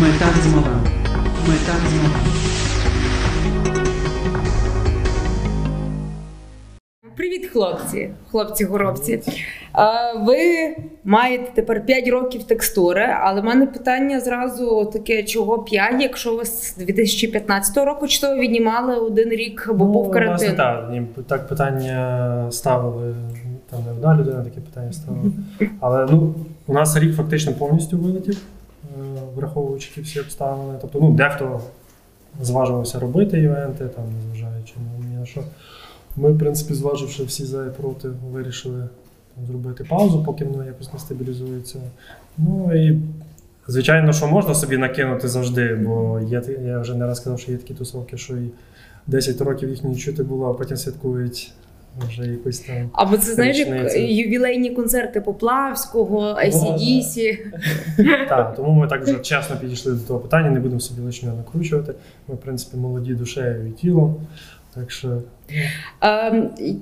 Мета змога. Мета змога. Привіт, хлопці, хлопці-горобці. Ви маєте тепер 5 років текстури, але в мене питання зразу таке: чого 5, якщо ви з 2015 року чи то віднімали один рік, бо був карантин? Ну, так, так питання ставили. Там не одна людина таке питання ставила. Але ну, у нас рік фактично повністю вилетів, враховуючи всі обставини. Тобто, ну, дехто зважувався робити івенти, там, незважаючи на що. Ми, в принципі, зваживши всі за і проти, вирішили там, зробити паузу, поки воно якось не стабілізується. Ну і звичайно, що можна собі накинути завжди, бо є, я вже не раз казав, що є такі тусовки, що і 10 років їх не чути було, а потім святкують вже якось там. Або це знаєш, як ювілейні концерти Поплавського, ICDC. Так, тому ми так вже чесно підійшли до того питання, не будемо собі лишнього накручувати. Ми, в принципі, молоді душею і тілом. Так що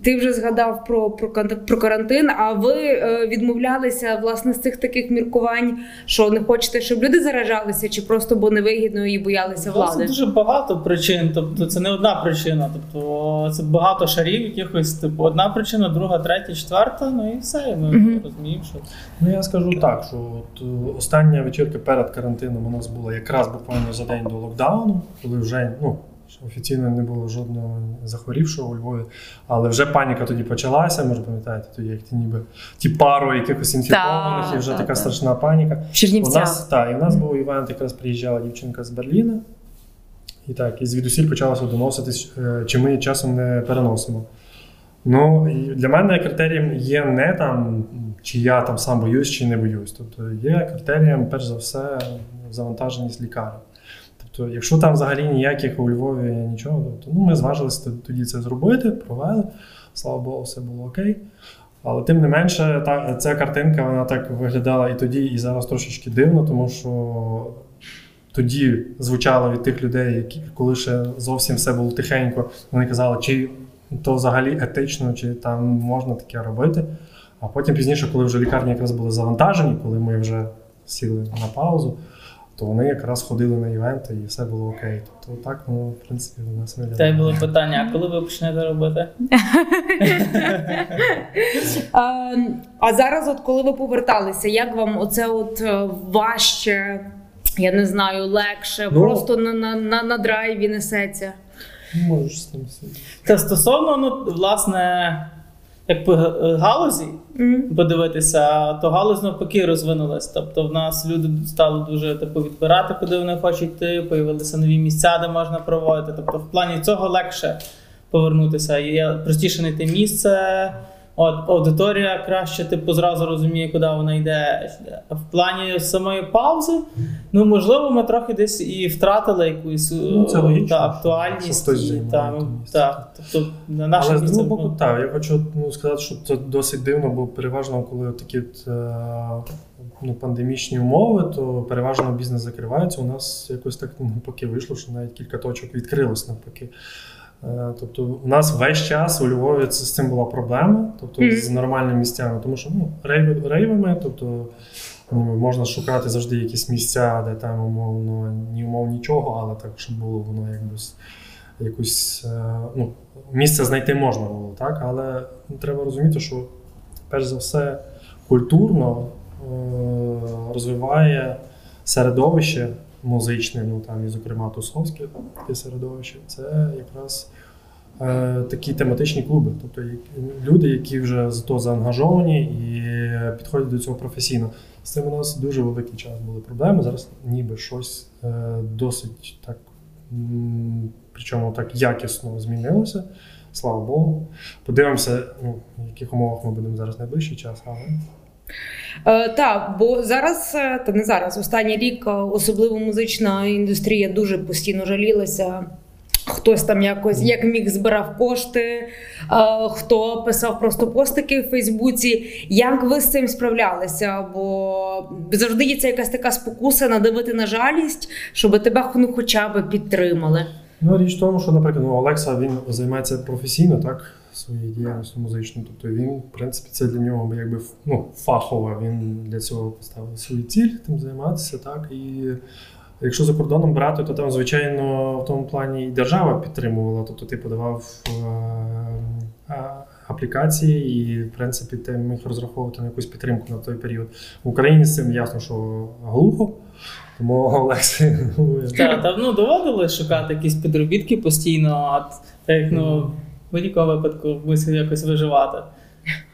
Ти вже згадав про, про, про карантин, а ви е, відмовлялися власне з цих таких міркувань, що не хочете, щоб люди заражалися, чи просто бо невигідно і боялися Власне, влади? дуже багато причин. Тобто це не одна причина. Тобто це багато шарів якихось, типу, одна причина, друга, третя, четверта. Ну і все. І ми Мгм. розуміємо, що Ну, я скажу так, що от, е, остання вечірка перед карантином у нас була якраз буквально за день до локдауну, коли вже ну, офіційно не було жодного захворівшого у Львові. Але вже паніка тоді почалася. Може, пам'ятаєте, тоді як ті ніби ті пару якихось інфікованих, Так, і вже так, така так. страшна паніка. У нас, так, і в нас був івент, якраз приїжджала дівчинка з Берліна. І так, і звідусіль почалося доноситись, е, чи ми часом не переносимо. Ну, і для мене критерієм є не там, чи я там сам боюсь, чи не боюсь. Тобто є критерієм, перш за все, завантаженість лікарів. Тобто, якщо там взагалі ніяких у Львові нічого, тобто, ну, ми зважилися тоді це зробити, провели. Слава Богу, все було окей. Але тим не менше, та, ця картинка вона так виглядала і тоді, і зараз трошечки дивно, тому що тоді звучало від тих людей, які коли ще зовсім все було тихенько, вони казали, чи то взагалі етично, чи там можна таке робити. А потім пізніше, коли вже лікарні якраз були завантажені, коли ми вже сіли на паузу, то вони якраз ходили на івенти і все було окей. Тобто так воно, в принципі, у нас те й було питання: а коли ви почнете робити? А, а зараз, от коли ви поверталися, як вам оце от е, важче, я не знаю, легше, Ну. просто на, на, на, на драйві несеться? Можеш з тим. Та стосовно, ну, власне, як по г- галузі М. подивитися, то галузь навпаки розвинулась. Тобто в нас люди стали дуже типу, відбирати, куди вони хочуть йти, появилися нові місця, де можна проводити. Тобто, в плані цього легше повернутися. Є простіше знайти місце. От аудиторія краще, типу, зразу розуміє, куди вона йде. В плані самої паузи, ну можливо, ми трохи десь і втратили якусь Ну, це е, логічно, та, актуальність. і, та, то ну, тобто на наше Але місце. другого боку, ну, так, я хочу ну, сказати, що це досить дивно, бо переважно, коли такі е, ну, пандемічні умови, то переважно бізнес закривається. У нас якось так ну, навпаки вийшло, що навіть кілька точок відкрилось навпаки. Е, Тобто, у нас весь час у Львові це, з цим була проблема, тобто Мгм. з нормальними місцями, тому що ну, рейви, рейвами, тобто ну, можна шукати завжди якісь місця, де там умовно ні умов нічого, але так, щоб було воно з- якусь е, ну, місце знайти можна було, так? Але ну, треба розуміти, що перш за все культурно е, розвиває середовище музичне, ну там і, зокрема, тусовське таке середовище, це якраз е, такі тематичні клуби. Тобто люди, які вже за то заангажовані і підходять до цього професійно. З цим у нас дуже великий час були проблеми. Зараз ніби щось е, досить так, причому так якісно змінилося. Слава Богу. Подивимося, ну, в яких умовах ми будемо зараз найближчий час, але Е, так, бо зараз, е, та не зараз, останній рік, е, особливо музична індустрія дуже постійно жалілася. Хтось там якось як міг збирав кошти, е, хто писав просто постики в Фейсбуці. Як ви з цим справлялися? Бо завжди є ця якась така спокуса надавити на жалість, щоб тебе ну, хоча б підтримали. Ну, річ в тому, що, наприклад, ну, Олекса він займається професійно, так, своєю діяльністю музичною. Тобто він, в принципі, це для нього якби ну, фахово. Він для цього поставив свою ціль тим займатися, так. І Якщо за кордоном брати, то там, звичайно, в тому плані і держава підтримувала, тобто ти подавав е, аплікації, і, в принципі, ти міг розраховувати на якусь підтримку на той період. В Україні з цим ясно, що глухо, тому Олексій. ну, Та, та ну доводилось шукати якісь підробітки постійно, а так як ну будь-якому випадку мусив якось виживати.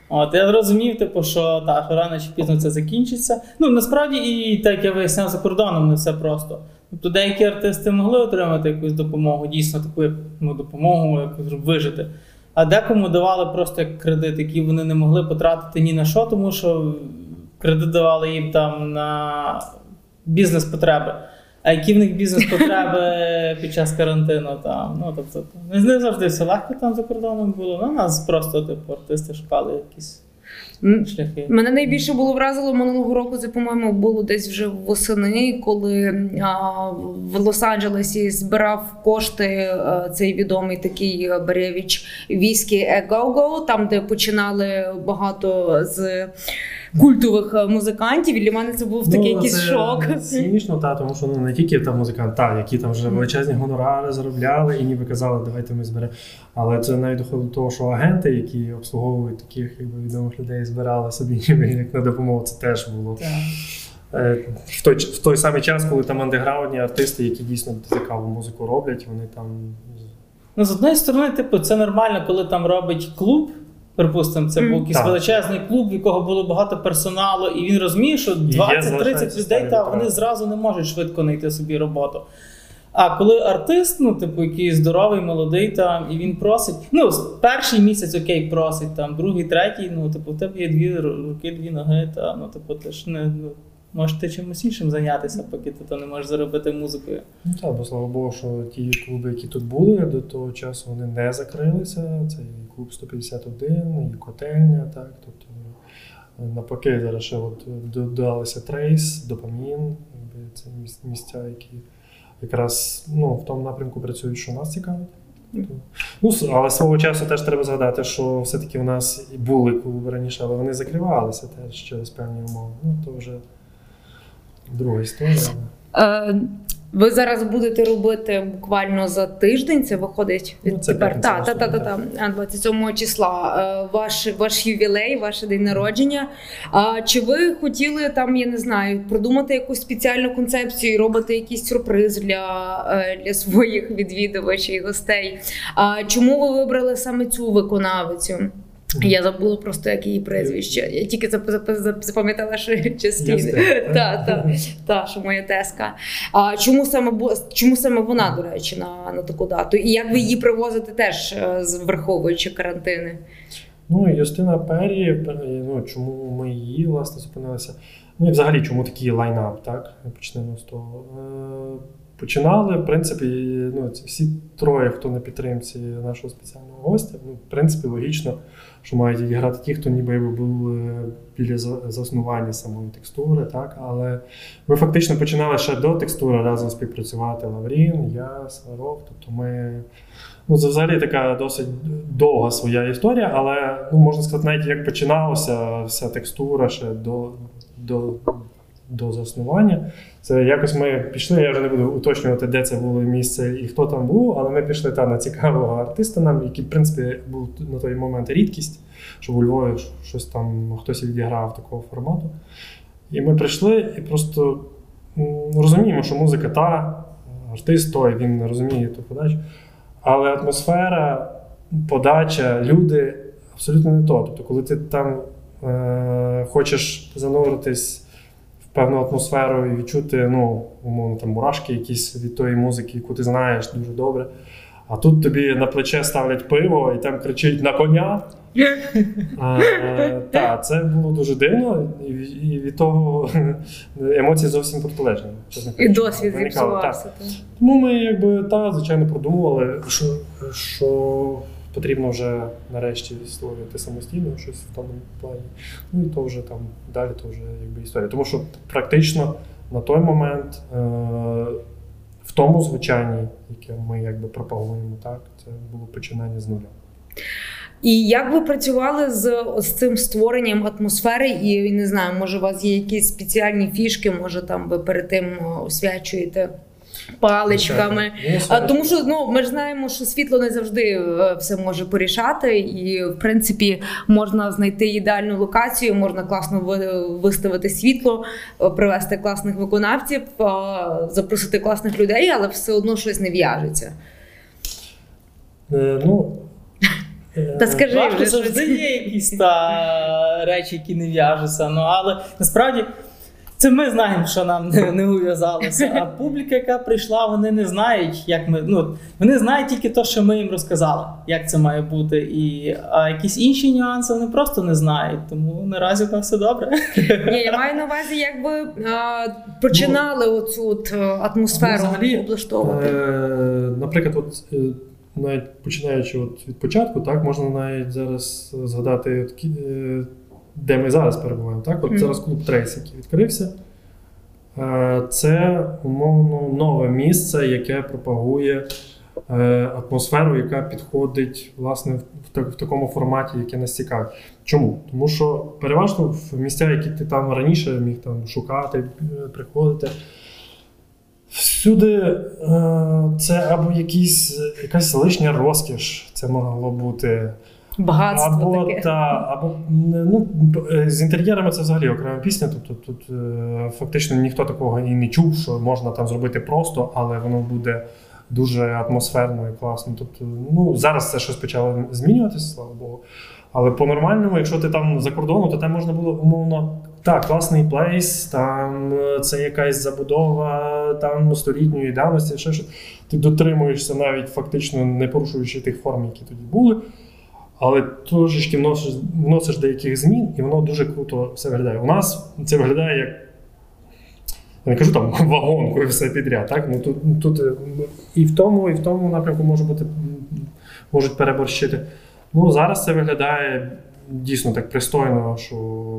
От я зрозумів, типу, що та, що рано чи пізно це закінчиться. Ну насправді і так я виясняв за кордоном, не все просто. Тобто деякі артисти могли отримати якусь допомогу, дійсно таку ну, допомогу, якусь вижити. А декому давали просто як кредит, який вони не могли потратити ні на що, тому що кредит давали їм там на бізнес-потреби. А які в них бізнес-потреби під час карантину там. Ну, тобто, не завжди все легко там за кордоном було. Ну, нас просто, типу, артисти шукали якісь шляхи. Мене найбільше було вразило минулого року. Це по-моєму було десь вже восени, коли а, в Лос-Анджелесі збирав кошти а, цей відомий такий Барєвіч віскі Go-Go, там де починали багато з культових музикантів. І для мене це був такий якийсь Ну, це шок. Смішно, та, тому що ну, не тільки там музиканти, та, які там вже величезні гонорари заробляли і ніби казали, давайте ми зберемо. Але це навіть доходить до того, що агенти, які обслуговують таких якби, відомих людей, збирали собі ніби як на допомогу, це теж було. Так. Е, В той, в той самий час, коли там андеграундні артисти, які дійсно цікаву музику роблять, вони там. Ну, з одної сторони, типу, це нормально, коли там робить клуб. Припустимо, це був якийсь величезний клуб, в якого було багато персоналу, і він розуміє, що є 20-30 людей та вони зразу не можуть швидко знайти собі роботу. А коли артист, ну, типу, який здоровий, молодий, там, і він просить, ну, перший місяць окей, просить, там, другий, третій, ну, типу, в тебе є дві ру- руки, дві ноги, та, ну, типу, ти ж не ну, можеш ти чимось іншим зайнятися, поки ти то не можеш заробити музикою. Ну так, бо слава Богу, що ті клуби, які тут були до того часу, вони не закрилися. Це і клуб 151, і котельня, так. Тобто е, навпаки, зараз ще от додалися трейс, допамін, це місця, які якраз ну, в тому напрямку працюють, що нас цікавить. Тобто, Ну, але свого часу теж треба згадати, що все-таки в нас і були клуби раніше, але вони закривалися теж через певні умови. Ну, то вже друга історія. Е, Ви зараз будете робити буквально за тиждень. Це виходить Ну, це тепер. Та, та, та, та, та, 27 числа. Е, Ваш ваш ювілей, ваш день народження. А чи ви хотіли там, я не знаю, продумати якусь спеціальну концепцію і робити якийсь сюрприз для, е, для своїх відвідувачів і гостей? А чому ви вибрали саме цю виконавицю? Я забула просто як її прізвище. Я тільки зап- зап- зап- запам'ятала, що частіни. Ясне. Так, так. Та, що моя теска. А чому саме чому саме вона, до речі, на, на таку дату? І як ви її привозите теж е, враховуючи карантини? Ну, Юстина Перрі, пер- ну, чому ми її власне зупинилися? Ну і взагалі, чому такий лайнап, так? Почнемо з того. Е, Починали, в принципі, ну, всі троє, хто на підтримці нашого спеціального гостя, ну, в принципі, логічно, що мають відіграти ті, хто ніби були біля заснування самої текстури, так? Але ми фактично починали ще до текстури разом співпрацювати Лаврін, я, Сварок. Тобто ми Ну, це взагалі така досить довга своя історія, але ну, можна сказати, навіть як починалася вся текстура ще до, до, до заснування. Це якось ми пішли, я вже не буду уточнювати, де це було місце і хто там був, але ми пішли та, на цікавого артиста нам, який, в принципі, був на той момент рідкість, що у Львові щось там хтось відіграв такого формату. І ми прийшли і просто розуміємо, що музика та, артист той, він розуміє ту подачу. Але атмосфера, подача, люди абсолютно не то. Тобто, коли ти там е, хочеш зануритись певну атмосферу і відчути, ну, умовно, там мурашки якісь від тої музики, яку ти знаєш дуже добре. А тут тобі на плече ставлять пиво і там кричить на коня. Так, це було дуже дивно, і, і від того емоції зовсім протилежні. чесно І досвід зіпсувався. Тому ми якби та звичайно продумували, що, що потрібно вже нарешті створювати самостійно щось в тому плані. Ну і то вже там далі то вже якби історія. Тому що практично на той момент е, в тому звучанні, яке ми якби пропагуємо, так, це було починання з нуля. І як ви працювали з ось цим створенням атмосфери? І не знаю, може, у вас є якісь спеціальні фішки, може там ви перед тим освячуєте паличками. Ну, А, тому що ну ми ж знаємо, що світло не завжди е, все може порішати, і в принципі можна знайти ідеальну локацію, можна класно виставити світло, е, привезти класних виконавців, е, запросити класних людей, але все одно щось не в'яжеться. Е, ну, Та скажи Важко завжди є якісь та речі, які не в'яжуться. Ну але насправді це ми знаємо, що нам не, не ув'язалося. А публіка, яка прийшла, вони не знають, як ми. Ну вони знають тільки те, що ми їм розказали, як це має бути. І а якісь інші нюанси вони просто не знають. Тому наразі там все добре. Ні, я маю на увазі, як ви е, починали оцю от, е, атмосферу Ну, взагалі, облаштовувати. Е, наприклад, от, е, навіть починаючи от від початку, так, можна навіть зараз згадати, от, е, де ми зараз перебуваємо. Так? От Мгм. зараз клуб Трейс, який відкрився. Е, Це умовно нове місце, яке пропагує е, атмосферу, яка підходить власне в, так- в такому форматі, яке нас цікавить. Чому? Тому що переважно в місця, які ти там раніше міг там шукати, е, приходити. Всюди це або якісь, якась лишня розкіш, це могло бути. Багатство або, таке. та, або ну, е, з інтер'єрами це взагалі окрема пісня. Тобто тут е, фактично ніхто такого і не чув, що можна там зробити просто, але воно буде дуже атмосферно і класно. Тобто, ну, зараз це щось почало змінюватися, слава Богу. Але по-нормальному, якщо ти там за кордоном, то там можна було умовно. Так, класний плейс, там це якась забудова там столітньої давності, ще щось. Ти дотримуєшся навіть фактично не порушуючи тих форм, які тоді були. Але трошечки вносиш, вносиш деяких змін, і воно дуже круто все виглядає. У нас це виглядає як. Я не кажу там вагонкою все підряд. Так? Ну, тут, тут е, і в тому, і в тому напрямку може бути, можуть переборщити. Ну, зараз це виглядає дійсно так пристойно, що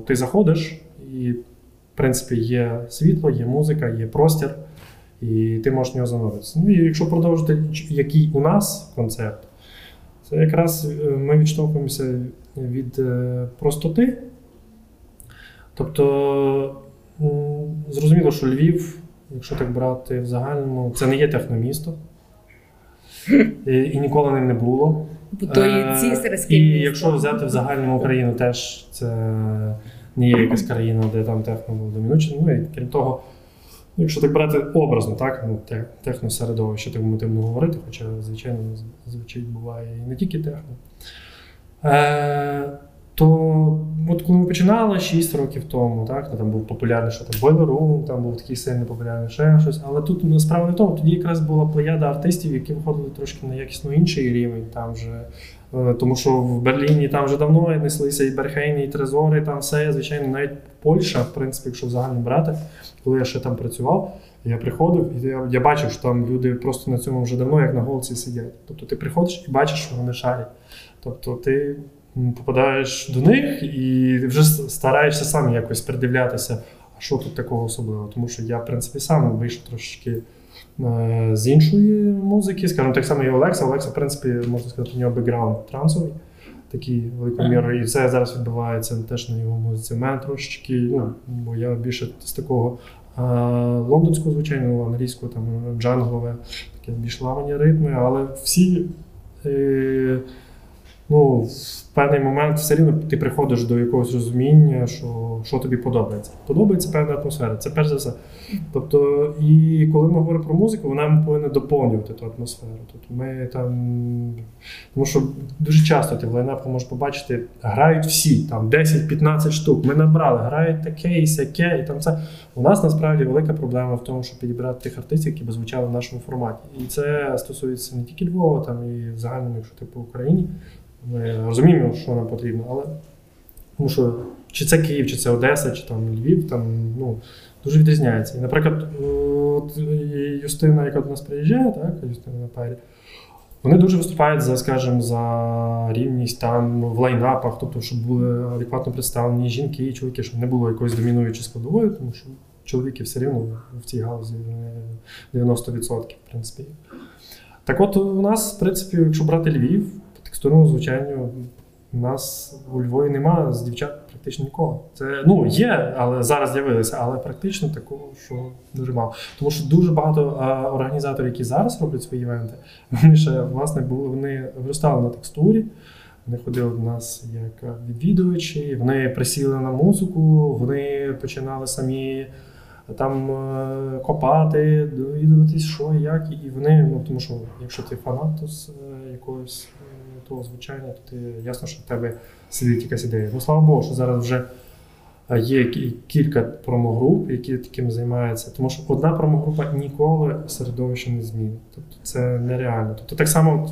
ти заходиш, і, в принципі, є світло, є музика, є простір, і ти можеш в нього зануритися. Ну і якщо продовжити, який у нас концепт, це якраз е, ми відштовхуємося від е, простоти. Тобто, зрозуміло, що Львів, якщо так брати в загальному, це не є техномісто. І, і ніколи ним не було. То і Е, цісарське І якщо взяти в загальному Україну, теж це не є якась країна, де там техно було домінуюче. Ну і крім того, ну, якщо так брати образно, так, ну, те- техносередовище, так ми тим говорити, хоча, звичайно, звичайно, буває і не тільки техно. Е, то от коли ми починали 6 років тому, так, ну, там був популярний що там Room, там був такий сильно популярний ще щось. Але тут ну, справа не в тому, тоді якраз була плеяда артистів, які виходили трошки на якісно інший рівень. Там вже, тому що в Берліні там вже давно неслися і Берхейни, і Трезори, там все, звичайно, навіть Польща, в принципі, якщо взагалі брати, коли я ще там працював. Я приходив, і я, я бачив, що там люди просто на цьому вже давно, як на голці сидять. Тобто ти приходиш і бачиш, що вони шарять. Тобто ти попадаєш до них і вже стараєшся сам якось придивлятися, а що тут такого особливого. Тому що я, в принципі, сам вийшов трошечки е, з іншої музики, скажімо, так само і Олекса. Олекса, в принципі, можна сказати, у нього бекграунд трансовий. Такий великою мірою, і все зараз відбувається теж на його музиці. У мене трошечки, ну, бо я більше з такого а, лондонського, звичайно, англійського, там джанглове, таке більш ламані ритми, але всі. Ну, в певний момент все рівно ти приходиш до якогось розуміння, що, що тобі подобається. Подобається певна атмосфера, це перш за все. Тобто, і коли ми говоримо про музику, вона повинна доповнювати ту атмосферу. Тобто ми там. Тому що дуже часто ти в лайнапах можеш побачити, грають всі, там 10-15 штук. Ми набрали, грають таке і сяке, і там це. У нас насправді велика проблема в тому, щоб підібрати тих артистів, які б звучали в нашому форматі. І це стосується не тільки Львова, там і в загальному, якщо ти по Україні. Ми розуміємо, що нам потрібно, але тому що чи це Київ, чи це Одеса, чи там Львів, там ну, дуже відрізняється. І, наприклад, от Юстина, яка до нас приїжджає, так, Юстина на парі, вони дуже виступають за, скажімо, за рівність там в лайнапах, тобто, щоб були адекватно представлені жінки і чоловіки, щоб не було якоїсь домінуючої складової, тому що чоловіки все рівно в цій галузі вони 90%, в принципі. Так от у нас, в принципі, якщо брати Львів, по текстурному звучанню У нас у Львові немає з дівчат практично нікого. Це ну є, але зараз з'явилися, але практично такого, що дуже мало. Тому що дуже багато а, організаторів, які зараз роблять свої івенти, вони ще власне були, вони виростали на текстурі. Вони ходили до нас як відвідувачі, вони присіли на музику, вони починали самі там е, копати, довідуватись, що як. І вони, ну тому що якщо ти фанат то з е, якогось е, то ти ясно, що в тебе сидить якась ідея. Ну слава Богу, що зараз вже е, є кі- кілька промогруп, які таким займаються. Тому що одна промогрупа ніколи середовище не змінить. Тобто це нереально. Тобто так само.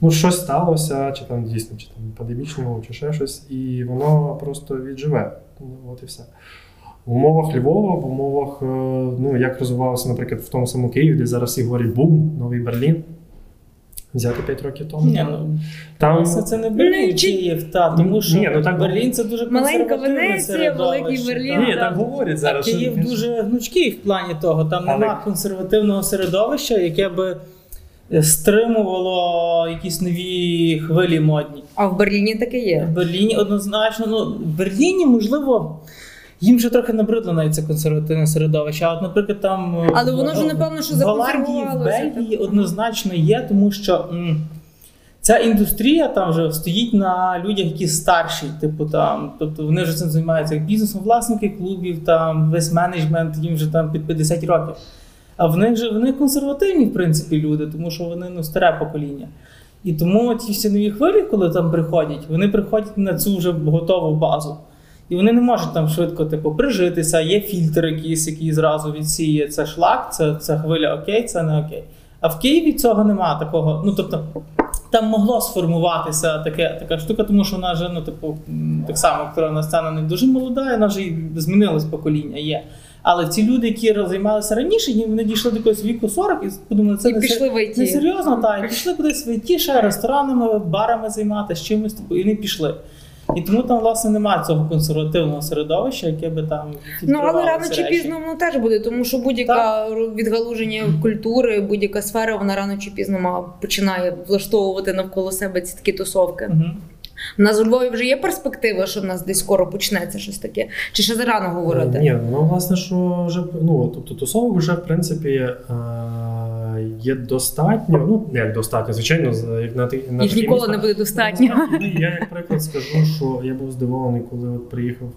Ну, щось сталося, чи там дійсно, чи там пандемічно, чи ще щось, і воно просто відживе. Ну, от і все. В умовах Львова, в умовах, е, ну, як розвивалося, наприклад, в тому самому Києві, де зараз всі говорять бум, новий Берлін. Взяти 5 років тому. Ні, ну, Там Це, це не Берлін, Ну, чи- Київ, та, тому що Ні, ну так- Берлін це дуже Маленька консервативне Венеція, великий середовище, Берлін. ні, так говорять зараз. що- Київ дуже гнучкий в плані того. Там Але- нема консервативного середовища, яке би стримувало якісь нові хвилі модні. А в Берліні таке є. В. Берліні однозначно, ну в Берліні, можливо, їм вже трохи набридло навіть це консервативне середовище. А от, наприклад, там е, Але воно в- ж, напевно, що в Голландії, в Бельгії так. однозначно є, тому що. м, Ця індустрія там вже стоїть на людях, які старші, типу там, тобто вони вже цим займаються як бізнесом, власники клубів, там весь менеджмент, їм вже там під 50 років. А в них же вони консервативні, в принципі, люди, тому що вони ну, старе покоління. І тому ті всі нові хвилі, коли там приходять, вони приходять на цю вже готову базу. І вони не можуть там швидко типу, прижитися, є фільтр якийсь, який зразу відсіє це шлак, це, це хвиля окей, це не окей. А в Києві цього немає такого. Ну тобто там могло сформуватися таке, така штука, тому що вона вже, ну, типу, так само акторна сцена не дуже молода, і вона вже і змінилось покоління є. Але ці люди, які займалися раніше, вони дійшли до якогось віку 40 і подумали, це І не пішли в не серйозно, так, і пішли кудись в ІТ, ще ресторанами, барами займатися, чимось, типу, і вони пішли. І тому там, власне, немає цього консервативного середовища, яке би там Ну але рано чи речі. пізно воно теж буде, тому що будь-яка відгалуження культури, будь-яка сфера, вона рано чи пізно починає влаштовувати навколо себе ці такі тусовки. Мгм. У нас у Львові вже є перспектива, що в нас десь скоро почнеться щось таке. Чи ще зарано говорити? Ні, ну власне, що вже ну, тобто тусовок вже в принципі е, є достатньо. Ну, як достатньо, звичайно, як на, на Їх ніколи міста- не буде достатньо. Ну, Я, як приклад, скажу, що я був здивований, коли от приїхав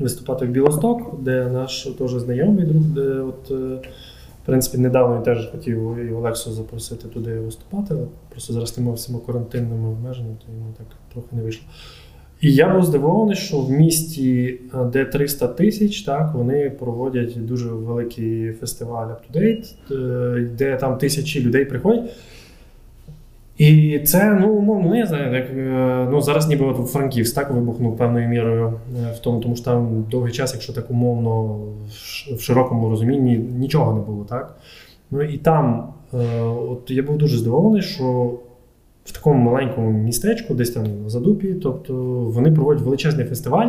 виступати в Білосток, де наш теж знайомий друг, де от. е, В принципі, недавно він теж хотів і Олексу запросити туди виступати. але Просто зараз тими всіма карантинними обмеженнями, то йому так трохи не вийшло. І я був здивований, що в місті, е, де 300 тисяч, так, вони проводять дуже великий фестиваль Up to Date, е, де там тисячі людей приходять. І це, ну, умовно, ну, я знаю, як, е, ну, зараз ніби от Франківськ так вибухнув певною мірою в тому, тому що там довгий час, якщо так умовно в широкому розумінні, нічого не було, так? Ну і там, от я був дуже здивований, що в такому маленькому містечку, десь там на Задупі, тобто вони проводять величезний фестиваль,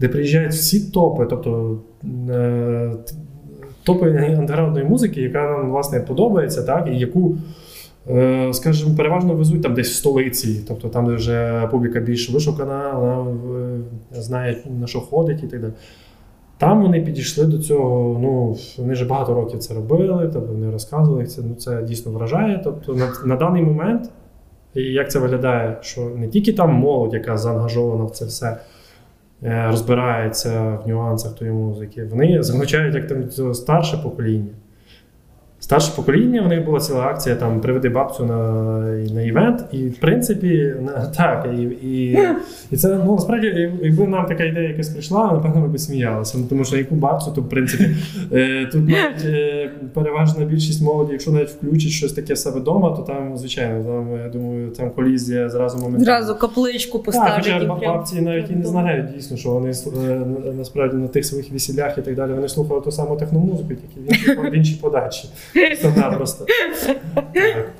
де приїжджають всі топи, тобто е, топи андеграундної музики, яка нам власне подобається, так, і яку. Е, Скажімо, переважно везуть там десь в столиці, тобто там, де вже публіка більш вишукана, вона е, знає на що ходить і так далі. Там вони підійшли до цього. Ну вони вже багато років це робили, тобто вони розказували це. Ну це дійсно вражає. Тобто на, на даний момент, і як це виглядає, що не тільки там молодь, яка заангажована в це все, е, розбирається в нюансах тої музики, вони залучають як там старше покоління. Старше покоління, в них була ціла акція там приведи бабцю на, на івент. І в принципі, на, так, і, і, і це ну, насправді, якби нам така ідея якась прийшла, напевно, ми б сміялися. Ну, тому що яку бабцю, то в принципі е, тут навіть е, переважна більшість молоді, якщо навіть включить щось таке в себе вдома, то там, звичайно, там, я думаю, там колізія зразу моментально. Зразу капличку Так, поставити. хоча і прям- бабці навіть і не знають дійсно, що вони е, насправді на тих своїх весіллях і так далі вони слухали ту саму техномузику, тільки в іншій, в іншій. Просто. Так.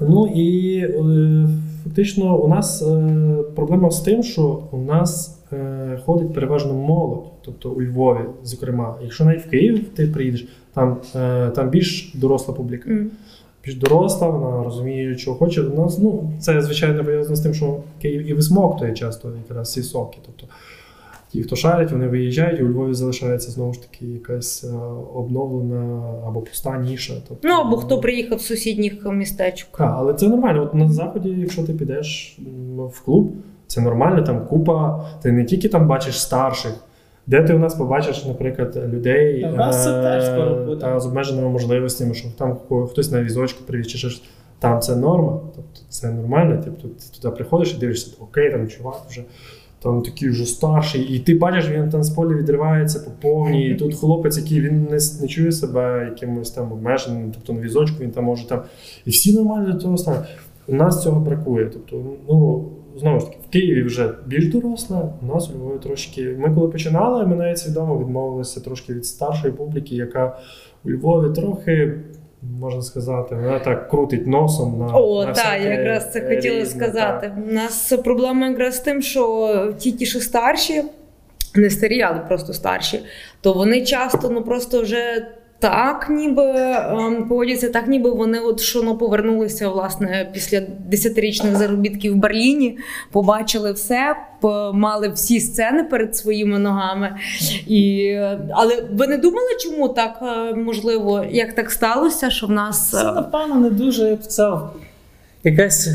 Ну і е, фактично у нас е, проблема з тим, що у нас е, ходить переважно молодь, тобто у Львові, зокрема, якщо навіть в Київ ти приїдеш, там, там більш доросла публіка. Більш доросла, вона розуміє, що хоче. У нас, ну, це, звичайно, пов'язано з тим, що Київ і висмоктує часто якраз ці соки. Тобто ті, хто шарять, вони виїжджають, і у Львові залишається знову ж таки якась е, обновлена або пуста ніша. Тобто, Ну або хто приїхав з сусідніх містечок. Так, але це нормально. От на заході, якщо ти підеш в клуб, це нормально, там купа. Ти не тільки там бачиш старших, де ти у нас побачиш, наприклад, людей Та нас це е, теж скоро буде. та, з обмеженими можливостями, що там хтось на візочку привіз чи щось. Там це норма, тобто це нормально. Тобто ти туди приходиш і дивишся, окей, там чувак вже. Там такий вже старший, і ти бачиш, він там з поля відривається по повній. І тут хлопець, який він не, не чує себе якимось там обмеженим, тобто на візочку він там може там. І всі нормально до того ставлять. У нас цього бракує. Тобто, ну знову ж таки, в Києві вже більш доросла, у нас у Львові трошки. Ми коли починали, ми навіть свідомо відмовилися трошки від старшої публіки, яка у Львові трохи. Можна сказати, вона так крутить носом на О, на так, я якраз це хотіла різне, сказати. У нас проблема якраз з тим, що ті, ті, що старші, не старі, але просто старші, то вони часто ну просто вже. Так, ніби ем, поводяться так, ніби вони от що ну, повернулися власне після десятирічних заробітків в Берліні, побачили все, мали всі сцени перед своїми ногами. І, але ви не думали, чому так е, можливо, як так сталося, що в нас Це, напевно, не дуже в це якесь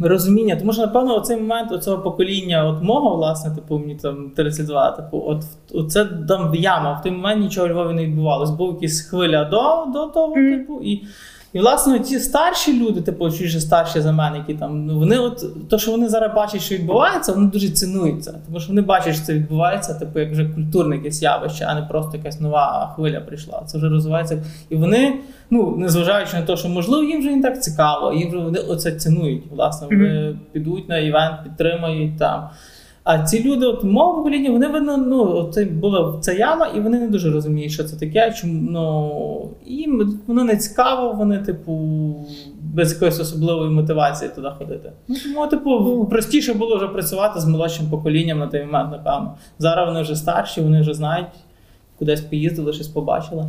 розуміння. Тому що, напевно, оцей момент оцього покоління от мого, власне, типу, мені там 32, типу, от, от це там яма. В той момент нічого у Львові не відбувалось. Був якийсь хвиля до, до того, mm. типу, і. І, власне, ті старші люди, типу, же старші за мене, які там, ну вони от то, що вони зараз бачать, що відбувається, вони дуже цінуються. Тому що вони бачать, що це відбувається, типу, як вже культурне якесь явище, а не просто якась нова хвиля прийшла. Це вже розвивається. І вони, ну, незважаючи на те, що можливо їм вже не так цікаво, їм вже вони оце цінують. Власне, вони підуть на івент, підтримають там. А ці люди, от мого покоління, вони видно, ну, от це була ця яма, і вони не дуже розуміють, що це таке. Чому ну їм воно не цікаво, вони, типу, без якоїсь особливої мотивації туди ходити. Ну, тому, типу, простіше було вже працювати з молодшим поколінням на той момент, напевно. Зараз вони вже старші, вони вже знають, кудись поїздили, щось побачили.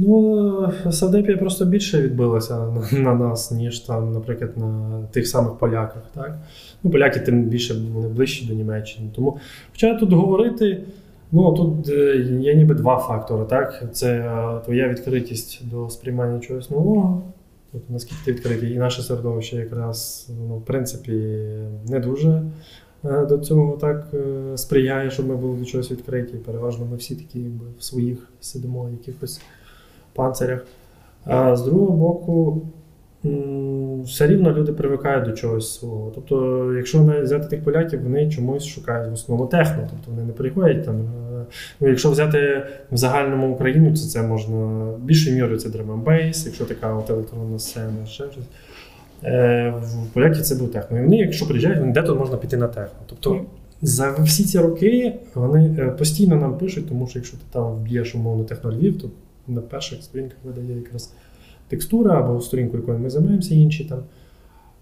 Ну, Савдепія просто більше відбилася на, на нас, ніж там, наприклад, на тих самих поляках. Так? Ну, поляки тим більше вони ближчі до Німеччини. Тому, хоча тут говорити, ну тут е, є ніби два фактори. Так? Це е, твоя відкритість до сприймання чогось нового. Тобто, наскільки ти відкритий, і наше середовище якраз, ну, в принципі, не дуже е, до цього так сприяє, щоб ми були до чогось відкриті. Переважно ми всі такі якби, в своїх сидимо якихось панцирях. А з другого боку, все рівно люди привикають до чогось свого. Тобто, якщо взяти тих поляків, вони чомусь шукають в основному техно, тобто вони не приходять там. е, Ну, якщо взяти в загальному Україну, то це можна більшою мірою це drum and якщо така от електронна сцена, ще щось. Е, в поляків це був техно. І вони, якщо приїжджають, вони де тут можна піти на техно. Тобто за всі ці роки вони е, постійно нам пишуть, тому що якщо ти там вб'єш умовно техно Львів, то на перших сторінках видає якраз текстура або сторінку, якою ми займаємося, інші там.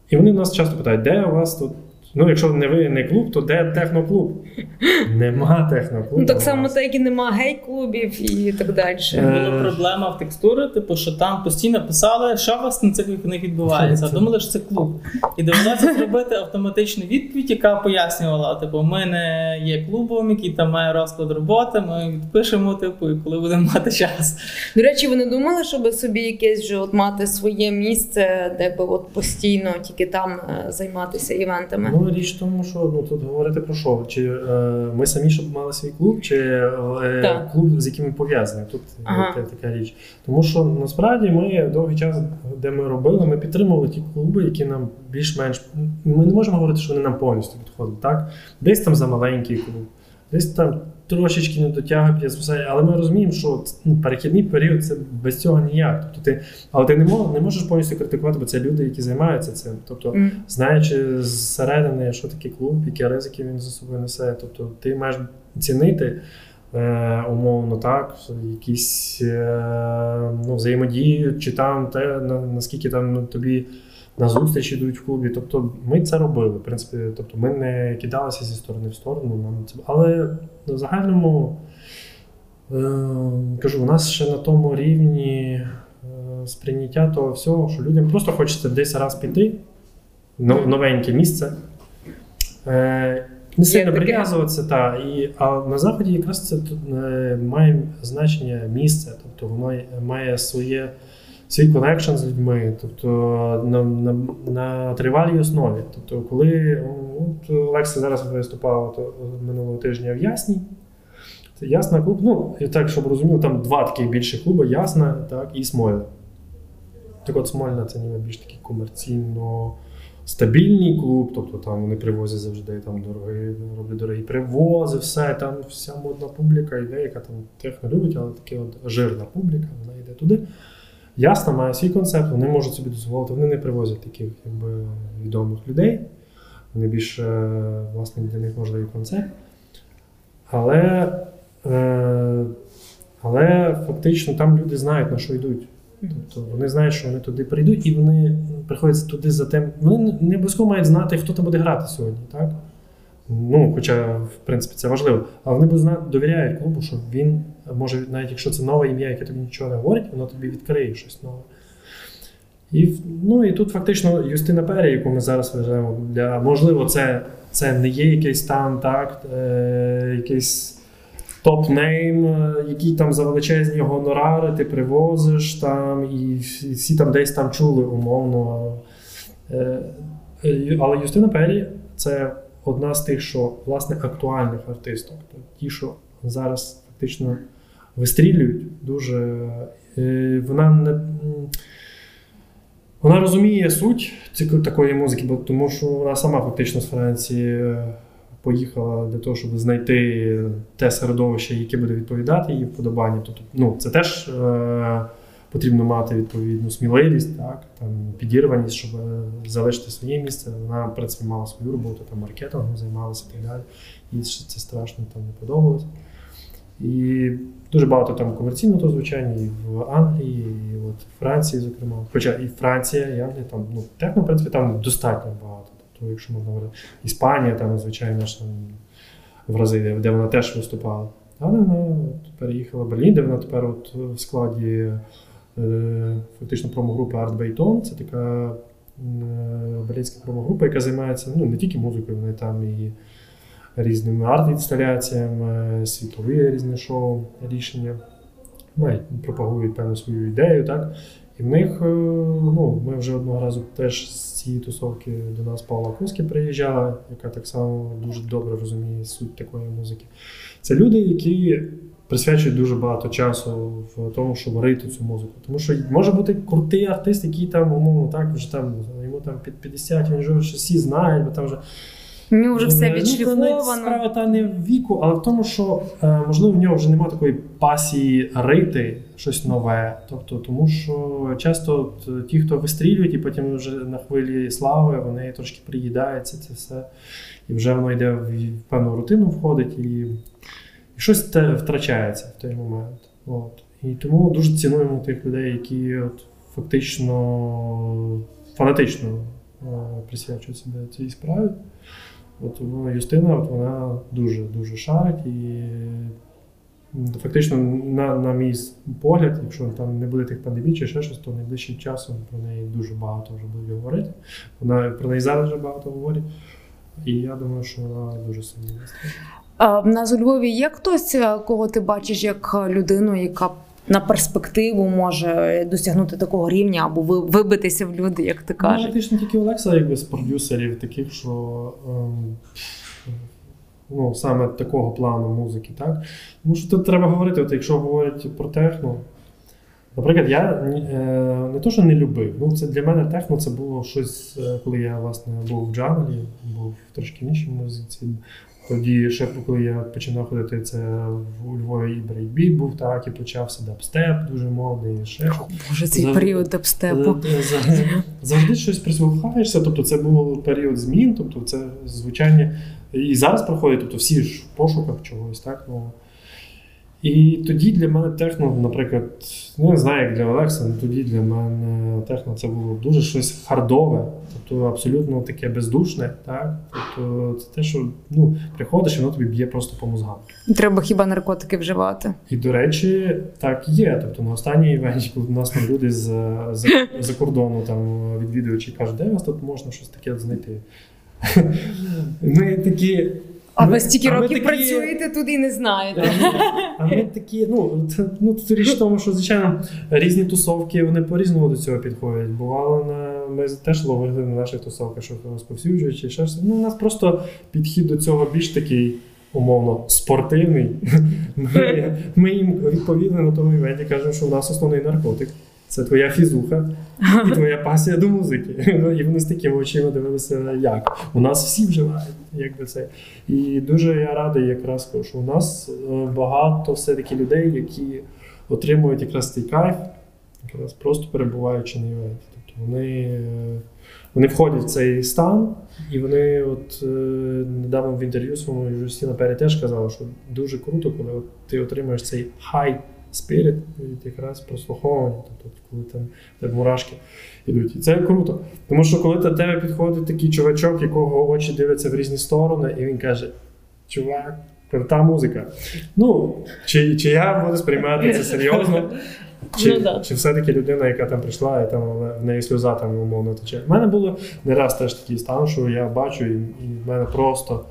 І вони нас часто питають, де у вас тут. Ну, якщо не ви не клуб, то де техноклуб? Нема техноклубу. ну так само, так і нема гей-клубів і так далі. Е, Була проблема в текстури, типу, що там постійно писали, що у вас на цих вихідних відбувається. Думали, що це клуб. І довелося зробити автоматичну відповідь, яка пояснювала: типу, ми не є клубом, який там має розклад роботи, ми відпишемо, типу, і коли будемо мати час. До речі, ви не думали, щоб собі якесь вже от мати своє місце, де би от постійно тільки там е, займатися івентами? Ну, річ в тому, що ну, тут говорити про що? Чи е, ми самі щоб мали свій клуб, чи е, клуб, з яким ми пов'язані? Тут Ага. та- така річ. Тому що насправді ми довгий час, де ми робили, ми підтримували ті клуби, які нам більш-менш. Ми не можемо говорити, що вони нам повністю підходили. Так? Десь там за маленький клуб, десь там трошечки не дотягує безпосередньо, але ми розуміємо, що ну, перехідний період це без цього ніяк. Тобто ти, але ти не, мож, не можеш повністю критикувати, бо це люди, які займаються цим. Тобто, М. знаючи зсередини, що таке клуб, які ризики він за собою несе. Тобто ти маєш цінити е, умовно так, якісь е, ну, взаємодію, чи там те, наскільки там ну, тобі на зустріч йдуть в клубі. Тобто ми це робили. В принципі, тобто ми не кидалися зі сторони в сторону. Нам це... Але в загальному е, кажу, у нас ще на тому рівні. е, сприйняття того всього, що людям просто хочеться десь раз піти, но- новеньке місце. Е, не сильно прив'язуватися, та, і, а на заході якраз це тут, має значення місце, тобто воно має своє, свій connection з людьми, тобто на, на, на тривалій основі. Тобто, коли от, Олекса зараз виступав от, минулого тижня в Ясній, це Ясна клуб, ну, і так, щоб розумів, там два таких більші клуби, Ясна так, і Смольна. Так от Смольна це ніби більш такий комерційно стабільний клуб, тобто там вони привозять завжди там дорогі, роблять дорогі привози, все, там вся модна публіка йде, яка там техно любить, але така от жирна публіка, вона йде туди. Ясна має свій концепт, вони можуть собі дозволити, вони не привозять таких якби, відомих людей. Вони більш е, власне для них можливий концепт. Але, е, але фактично там люди знають, на що йдуть. Тобто вони знають, що вони туди прийдуть, і вони приходять туди за тим. Вони не обов'язково мають знати, хто там буде грати сьогодні, так? Ну, хоча, в принципі, це важливо. Але вони знати, довіряють клубу, що він може, навіть якщо це нове ім'я, яке тобі нічого не говорить, воно тобі відкриє щось нове. І, ну, і тут фактично Юстина Пері, яку ми зараз вважаємо, для можливо, це, це не є якийсь там так, е, якийсь топ-нейм, е, який там за величезні гонорари ти привозиш там, і всі всі там десь там чули умовно. Е, е, Але Юстина Пері це одна з тих, що власне актуальних артисток. Ті, що зараз фактично вистрілюють дуже. е, Вона не. Вона розуміє суть такої музики, бо тому що вона сама фактично з Франції е, поїхала для того, щоб знайти те середовище, яке буде відповідати її вподобанню. Тобто, ну, це теж е, потрібно мати відповідну сміливість, так, там, підірваність, щоб е, залишити своє місце. Вона, в принципі, мала свою роботу, там, маркетингом займалася і так далі. Їй це страшно там не подобалось. І дуже багато там комерційного звучання і в Англії, і от в Франції, зокрема. Хоча і Франція, і Англія там, ну, техно, в принципі, там достатньо багато. Тобто, якщо можна говорити, Іспанія, там, звичайно ж, там, в рази, де, вона теж виступала. Але вона переїхала в Берлін, де вона тепер от в складі е, фактично промогрупи Art Bayton. Це така е, берлінська промогрупа, яка займається ну, не тільки музикою, вони там і різними арт-інсталяціями, світлові різні шоу, рішення. Мають, пропагують певну свою ідею, так? І в них, е, ну, ми вже одного разу теж з цієї тусовки до нас Павла Куски приїжджала, яка так само дуже добре розуміє суть такої музики. Це люди, які присвячують дуже багато часу в тому, щоб варити цю музику. Тому що може бути крутий артист, який там, умовно, так, вже там, йому там під 50, він вже всі знають, бо там вже Нього вже все Ну. Справа та не в віку, але в тому, що е, можливо в нього вже немає такої пасії рити щось нове. Тобто, тому що часто от, е, ті, хто вистрілюють, і потім вже на хвилі слави, вони трошки приїдаються це все, і вже воно йде в, в певну рутину, входить, і, і щось те втрачається в той момент. От. І тому дуже цінуємо тих людей, які от, фактично фанатично е, присвячують себе цій справі. От ну, Юстина, от вона дуже дуже шарить і фактично, на, на мій погляд, якщо там не буде тих пандемій чи ще щось, то найближчим часом про неї дуже багато вже будуть говорити. Вона про неї зараз вже багато говорить. І я думаю, що вона дуже сильно. А нас у Львові є хтось, е, кого ти бачиш як людину, яка на перспективу може досягнути такого рівня або вибитися в люди, як ти Ну, кажеш? фактично тільки Олекса, якби з продюсерів таких, що ем, ну, саме такого плану музики, так? Тому що тут треба говорити, от якщо говорять про техно. Наприклад, я е, не то, що не любив. Ну, це для мене техно це було щось, е, коли я власне був в джанглі, був трошки в іншій музиці. Тоді, ще коли я починав ходити, це в- у Львові і брейкбіт був так, і почався дабстеп, дуже модний, ще. Боже, цей За- період дабстепу. Е, е, за- Завжди щось прислухаєшся, тобто це був період змін, тобто це звучання і зараз проходить, тобто всі ж в пошуках чогось, так? Ну, І тоді для мене техно, наприклад, ну не знаю, як для Олекса, але тоді для мене техно це було дуже щось хардове, тобто абсолютно таке бездушне. Так? Тобто це те, що ну, приходиш і воно тобі б'є просто по мозгам. Треба хіба наркотики вживати. І до речі, так є. Тобто на останній івенті, коли у нас там люди з за, за кордону там відвідувачі кажуть, де у вас тут можна щось таке знайти. Ми такі. А ми- ви стільки а років такі- працюєте тут і не знаєте. А ми такі, ну, ну тут річ в тому, що звичайно різні тусовки вони по-різному до цього підходять. Бувало на ми теж ловили на наших тусовках, що розповсюджують чи ще щось. Ну, у нас просто підхід до цього більш такий. Умовно спортивний. Ми, ми їм відповідно на тому івенті кажемо, що в нас основний наркотик. Це твоя фізуха і твоя пасія до музики. Ну, І вони з такими очима дивилися, як. У нас всі вживають, якби це. І дуже я радий, якраз що у нас е, багато все-таки людей, які отримують якраз цей кайф, якраз просто перебуваючи на івенті. Тобто вони, е, вони входять в цей стан, і вони, от е, недавно в інтерв'ю своєму Юстіна Пері теж казала, що дуже круто, коли ти отримуєш цей high spirit від якраз прослуховування, тобто коли там тебе мурашки йдуть. І це круто. Тому що коли до тебе підходить такий чувачок, якого очі дивляться в різні сторони, і він каже: Чувак, крута музика. Ну, чи, чи я буду сприймати це серйозно? Чи, Ну, да. чи все-таки людина, яка там прийшла, і там в неї сльоза там умовно тече. У мене було не раз теж такий стан, що я бачу, і, і в мене просто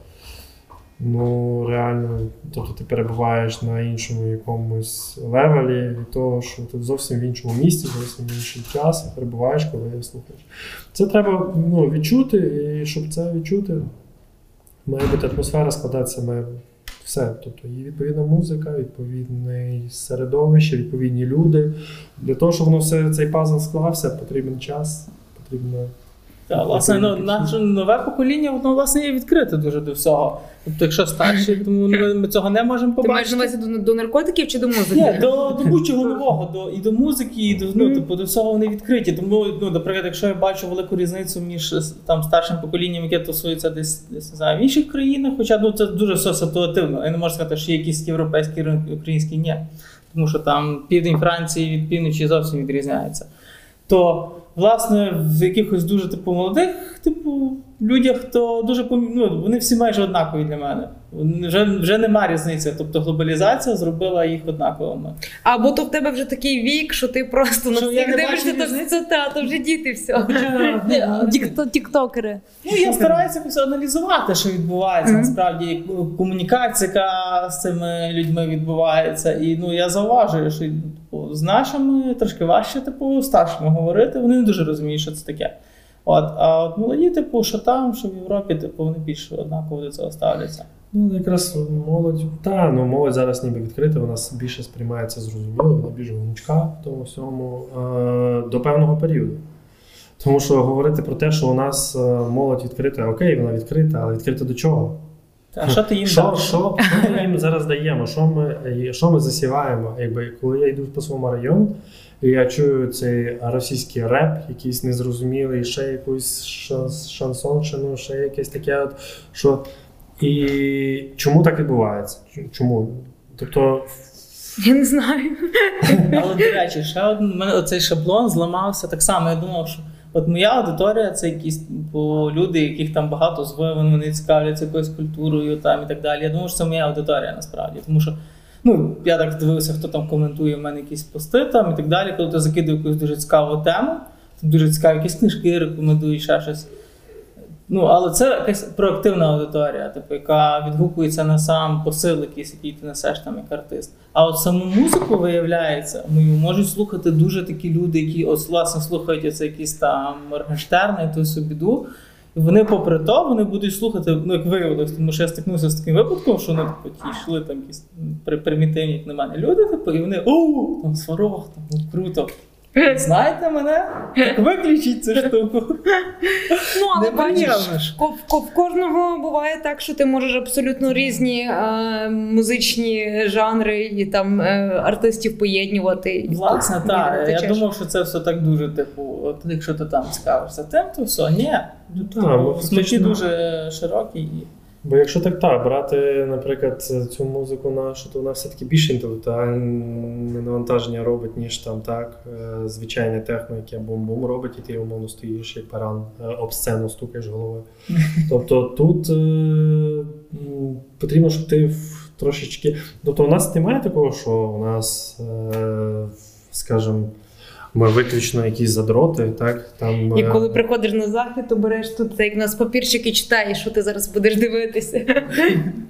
ну реально, тобто ти перебуваєш на іншому якомусь левелі від того, що ти зовсім в іншому місці, зовсім в інший час і перебуваєш, коли слухаєш. Це треба ну, відчути, і щоб це відчути, має бути атмосфера складатися має все. Тобто є відповідна музика, відповідне середовище, відповідні люди. Для того, щоб воно все цей пазл склався, потрібен час, потрібно. Так, власне, ну, наше нове покоління, воно власне є відкрите дуже до всього. Тобто, якщо старші, тому ми, ми цього не можемо побачити. Ти маєш на увазі до, до наркотиків чи до музики? Ні, до, до будь-чого нового, до, і до музики, і до, ну, типу, до всього вони відкриті. Тому, ну, наприклад, якщо я бачу велику різницю між е, там, старшим поколінням, яке тусується десь, десь не знаю, в інших країнах, хоча ну, це дуже все ситуативно. Я не можу сказати, що є якісь європейські ринок, українські ні. Тому що там південь Франції від півночі зовсім відрізняється. То, власне, в якихось дуже типу молодих, типу, людях, то дуже ну, вони всі майже однакові для мене. Вже, вже нема різниці. Тобто глобалізація зробила їх однаковими. Або то в тебе вже такий вік, що ти просто на всіх дивишся, то різниці? це та, то вже діти все. Ну, Тіктокери. Ну, я стараюся якось аналізувати, що відбувається. Насправді ну, комунікація, яка з цими людьми відбувається. І ну я зауважую, що типу, з нашими трошки важче, типу, старшими говорити. Вони не дуже розуміють, що це таке. От, а от молоді, типу, що там, що в Європі, типу, вони більше однаково до цього ставляться. Ну, якраз молодь. Та, ну молодь зараз ніби відкрита, вона більше сприймається зрозуміло, вона більш гнучка в тому всьому е, до певного періоду. Тому що говорити про те, що у нас е, молодь відкрита, окей, вона відкрита, але відкрита до чого? А що ти їм Що, дав? що, що ми їм зараз даємо? Що ми, е, що ми засіваємо? Якби, коли я йду по своєму району, і я чую цей російський реп, якийсь незрозумілий, ще шанс, шансонщину, ще якесь таке, от, що. І чому так відбувається? Чому? Тобто, Я не знаю. Але, до речі, ще один мене оцей шаблон зламався так само. Я думав, що от моя аудиторія це якісь типу, люди, яких там багато звивин, вони цікавляться якоюсь культурою там і так далі. Я думаю, що це моя аудиторія насправді. Тому що ну, я так дивився, хто там коментує в мене якісь пости там і так далі. Коли ти закидує якусь дуже цікаву тему, дуже цікаві якісь книжки рекомендують, ще щось. Ну, але це якась проактивна аудиторія, типу, яка відгукується на сам посил, якийсь, який ти несеш там як артист. А от саму музику, виявляється, мою можуть слухати дуже такі люди, які от, власне слухають оце якісь там Моргенштерна і ту всю біду. І вони, попри то, вони будуть слухати, ну як виявилось, тому що я стикнувся з таким випадком, що вони типу, йшли там якісь при- примітивні на мене люди, типу, і вони о, там сварог, там ну, круто. Знаєте мене? Так виключіть цю штуку. Ну, але бачиш, ко- ко- в кожного буває так, що ти можеш абсолютно різні е, музичні жанри і там е, артистів поєднувати. Власне, так. Я думав, що це все так дуже, типу, от якщо ти там цікавишся тим, то все. Ні. ну, та, Смачі дуже широкі і Бо якщо так так, брати, наприклад, цю музику нашу, то вона все-таки більше інтелектуальне навантаження робить, ніж там так, е, звичайне техно, яке бум-бум робить, і ти умовно стоїш як паран е, об сцену стукаєш головою. Тобто тут е, потрібно, щоб ти трошечки. Тобто у нас немає такого, що у нас, скажімо, ми виключно якісь задроти, так? Там, І е, коли приходиш на захід, то береш тут як нас папірчик і читаєш, що ти зараз будеш дивитися.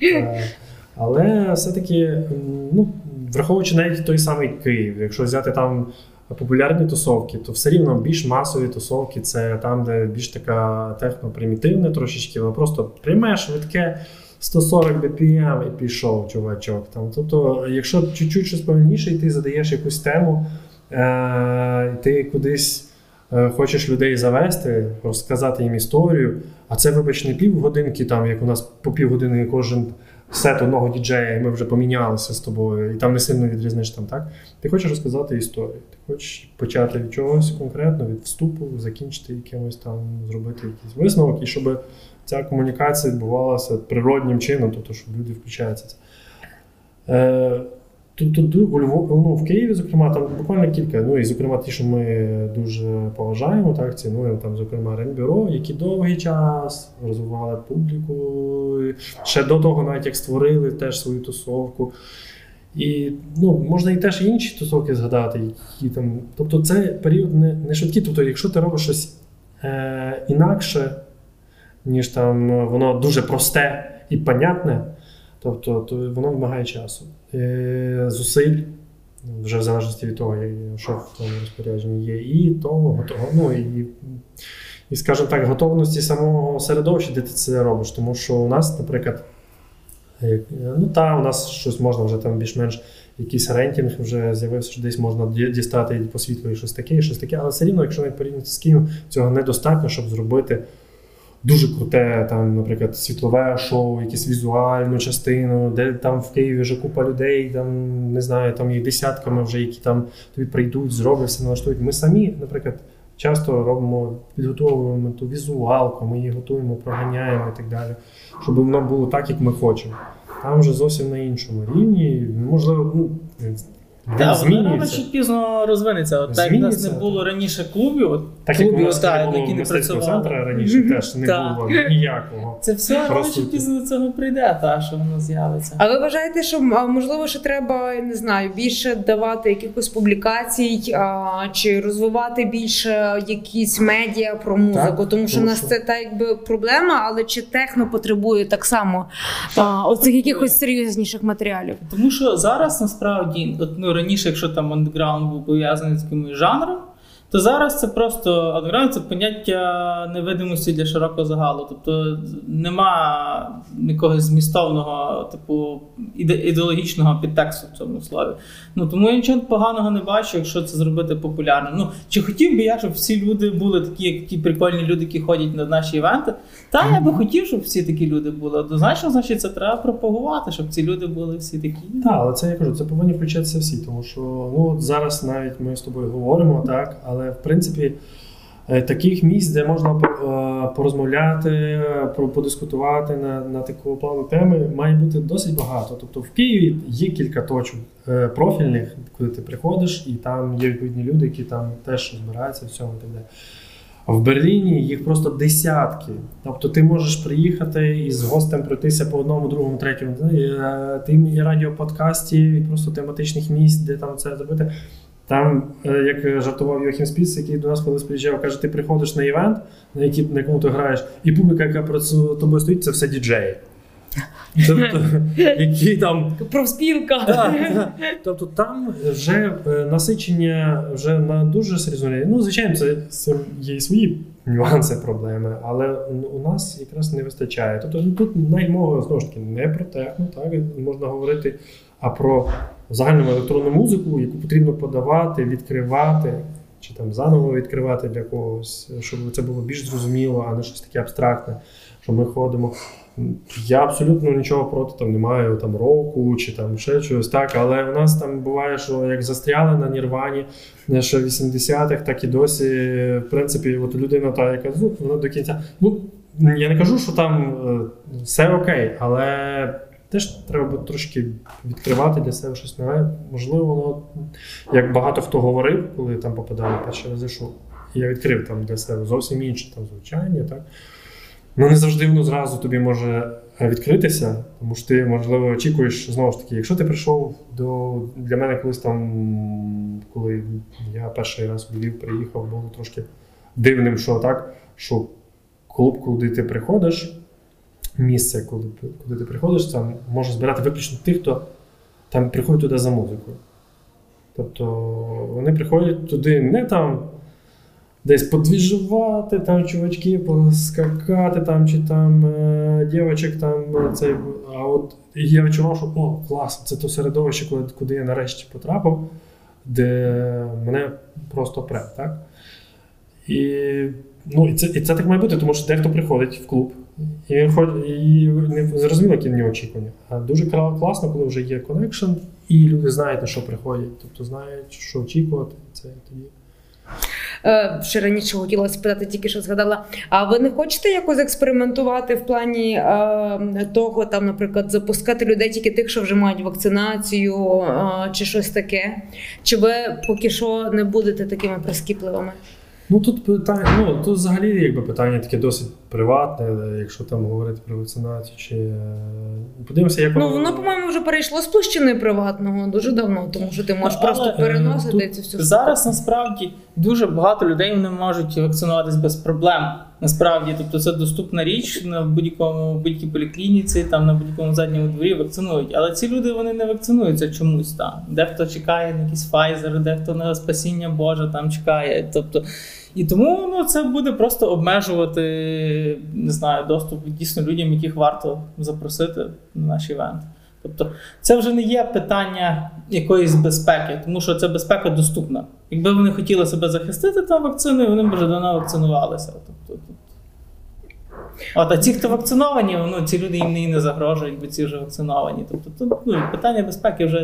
Е, Але все-таки, ну, враховуючи навіть той самий Київ, якщо взяти там популярні тусовки, то все рівно більш масові тусовки це там, де більш така техно-примітивне трошечки, воно просто пряме, швидке. 140 BPM і пішов, чувачок. Там. Тобто, якщо чуть-чуть щось повільніше, і ти задаєш якусь тему, ти кудись е, хочеш людей завести, розказати їм історію, а це, вибач, не півгодинки, там, як у нас по півгодини кожен сет одного діджея, і ми вже помінялися з тобою, і там не сильно відрізниш там, так? Ти хочеш розказати історію. Ти хочеш почати від чогось конкретно, від вступу, закінчити якимось там, зробити якийсь висновок, і щоб ця комунікація відбувалася природнім чином, тобто, щоб люди включаються. Е, Тут, у Львові, ну, в Києві, зокрема, там буквально кілька. Ну і зокрема, ті, що ми дуже поважаємо, так, цінуємо, там, зокрема, Ренбюро, які довгий час розвивали публіку. Ще до того, навіть як створили теж свою тусовку. І ну, можна і теж інші тусовки згадати, які там. Тобто, це період не, не швидкий. Тобто, якщо ти робиш щось е, інакше, ніж там воно дуже просте і понятне, тобто то воно вимагає часу. Е, зусиль, вже в залежності від того, що в тому розпорядженні є, і того, готово, ну, і, і, скажімо так, готовності самого середовища, де ти це робиш. Тому що у нас, наприклад, е, ну та, у нас щось можна вже там більш-менш якийсь рейтинг вже з'явився, що десь можна дістати по світлу і щось таке, і щось таке. Але все рівно, якщо навіть порівняти з Києвом, цього недостатньо, щоб зробити дуже круте, там, наприклад, світлове шоу, якусь візуальну частину, де там в Києві вже купа людей, там не знаю, там їх десятками вже, які там тобі прийдуть, зроблять, все налаштують. Ми самі, наприклад, часто робимо, підготовуємо ту візуалку, ми її готуємо, проганяємо і так далі, щоб воно було так, як ми хочемо. Там вже зовсім на іншому рівні. Можливо, ну. Він воно рано чи пізно розвинеться. От так нас не було раніше клубів, от Так як у нас та, не було які не працювали. центру раніше, теж не Так. було ніякого. Це все рано чи пізно до цього прийде, та що воно з'явиться. А ви вважаєте, що можливо, що треба я не знаю, більше давати якихось публікацій а, чи розвивати більше якісь медіа про музику? Так, тому що в тому нас що- це та якби проблема, але чи техно потребує так само а, оцих якихось серйозніших матеріалів? Тому що зараз насправді, от, ну раніше, якщо там андеграунд був пов'язаний з якимось жанром, то зараз це просто андеграунд це поняття невидимості для широкого загалу. Тобто нема якогось змістовного, типу, іде- ідеологічного підтексту в цьому слові. Ну тому я нічого поганого не бачу, якщо це зробити популярним. Ну чи хотів би я, щоб всі люди були такі, як ті прикольні люди, які ходять на наші івенти? Та я би хотів, щоб всі такі люди були. Однозначно, значить, це треба пропагувати, щоб ці люди були всі такі. Так, але це я кажу, це повинні включатися всі, тому що ну зараз навіть ми з тобою говоримо, так, але в принципі е, таких місць, де можна е, порозмовляти, подискутувати на, на таку плану теми, має бути досить багато. Тобто в Києві є кілька точок е, профільних, куди ти приходиш, і там є відповідні люди, які там теж розбираються в цьому і так далі. В Берліні їх просто десятки. Тобто ти можеш приїхати і з гостем пройтися по одному, другому, третьому. е, Тим і радіоподкастів, і просто тематичних місць, де там це зробити. Там, е, як жартував Йохім Спіц, який до нас колись приїжджав, каже, ти приходиш на івент, на, який, на якому ти граєш, і публіка, яка перед тобою стоїть, це все діджеї. Тобто, які там Профспілка. так, так. Тобто там вже е, насичення вже на дуже серйозно. Ну, звичайно, це, це є і свої нюанси, проблеми, але у нас якраз не вистачає. Тобто тут навіть мова знову ж таки не про техно, так можна говорити, а про загальну електронну музику, яку потрібно подавати, відкривати. Чи там заново відкривати для когось, щоб це було більш зрозуміло, а не щось таке абстрактне, що ми ходимо. Я абсолютно нічого проти там не маю там року чи там ще чогось так, але у нас там буває, що як застряли на Нірвані ще в 80-х, так і досі, в принципі, от людина та, яка ну, вона до кінця. Ну, я не кажу, що там е, все окей, але теж треба трошки відкривати для себе щось нове. Можливо, воно, як багато хто говорив, коли там попадали перші рази, що я відкрив там для себе зовсім інше там звучання, так? Ну, не завжди воно зразу тобі може е, відкритися, тому що ти, можливо, очікуєш знову ж таки, якщо ти прийшов до для мене колись там, коли я перший раз у Львів приїхав, було трошки дивним, що так, що клуб, куди ти приходиш, місце, куди, куди ти приходиш, там може збирати виключно тих, хто там приходить туди за музикою. Тобто вони приходять туди не там десь подвіжувати, там чувачки, поскакати там, чи там е, дівчик там е, цей. А от я відчував, що о, клас, це то середовище, куди, куди я нарешті потрапив, де мене просто пре, так? І, ну, і, це, і це так має бути, тому що дехто приходить в клуб, і він ходить, і не зрозуміло, які в нього очікування. А дуже кла- класно, коли вже є connection, і люди знають, на що приходять, тобто знають, що очікувати. Це тоді. Ще раніше хотіла спитати, тільки що згадала. А ви не хочете якось експериментувати в плані е, того, там, наприклад, запускати людей тільки тих, що вже мають вакцинацію е, чи щось таке? Чи ви поки що не будете такими прискіпливими? Ну тут питання, ну тут взагалі якби питання таке досить приватне, якщо там говорити про вакцинацію, чи е, подивимося, як Ну воно, по-моєму, вже перейшло з площини приватного дуже давно, тому що ти можеш Але, просто е, переносити тут цю всю Зараз насправді дуже багато людей вони можуть вакцинуватись без проблем. Насправді, тобто це доступна річ на будь-якому будь-якій поліклініці, там на будь-якому задньому дворі вакцинують. Але ці люди вони не вакцинуються чомусь там. Дехто чекає на якісь Pfizer, дехто на спасіння Боже там чекає. Тобто, і тому ну, це буде просто обмежувати не знаю, доступ дійсно людям, яких варто запросити на наш івент. Тобто це вже не є питання якоїсь безпеки, тому що ця безпека доступна. Якби вони хотіли себе захистити там вакциною, вони б вже давно вакцинувалися. Тобто. От, а ті, хто вакциновані, ну, ці люди їм не, не загрожують, бо ці вже вакциновані. Тобто тут ну, питання безпеки вже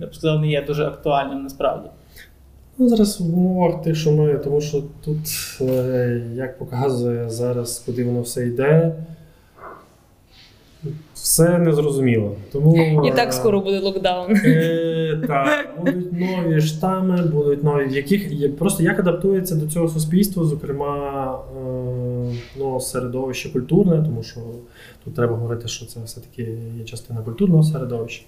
я б сказав, не є дуже актуальним насправді. Ну, зараз в умовах тих, що ми, тому що тут, е, як показує зараз, куди воно все йде, все незрозуміло. Тому, І так е, скоро буде локдаун. Е, так, будуть нові штами, будуть нові, в яких є просто як адаптується до цього суспільства, зокрема е, ну, середовище культурне, тому що тут треба говорити, що це все-таки є частина культурного середовища.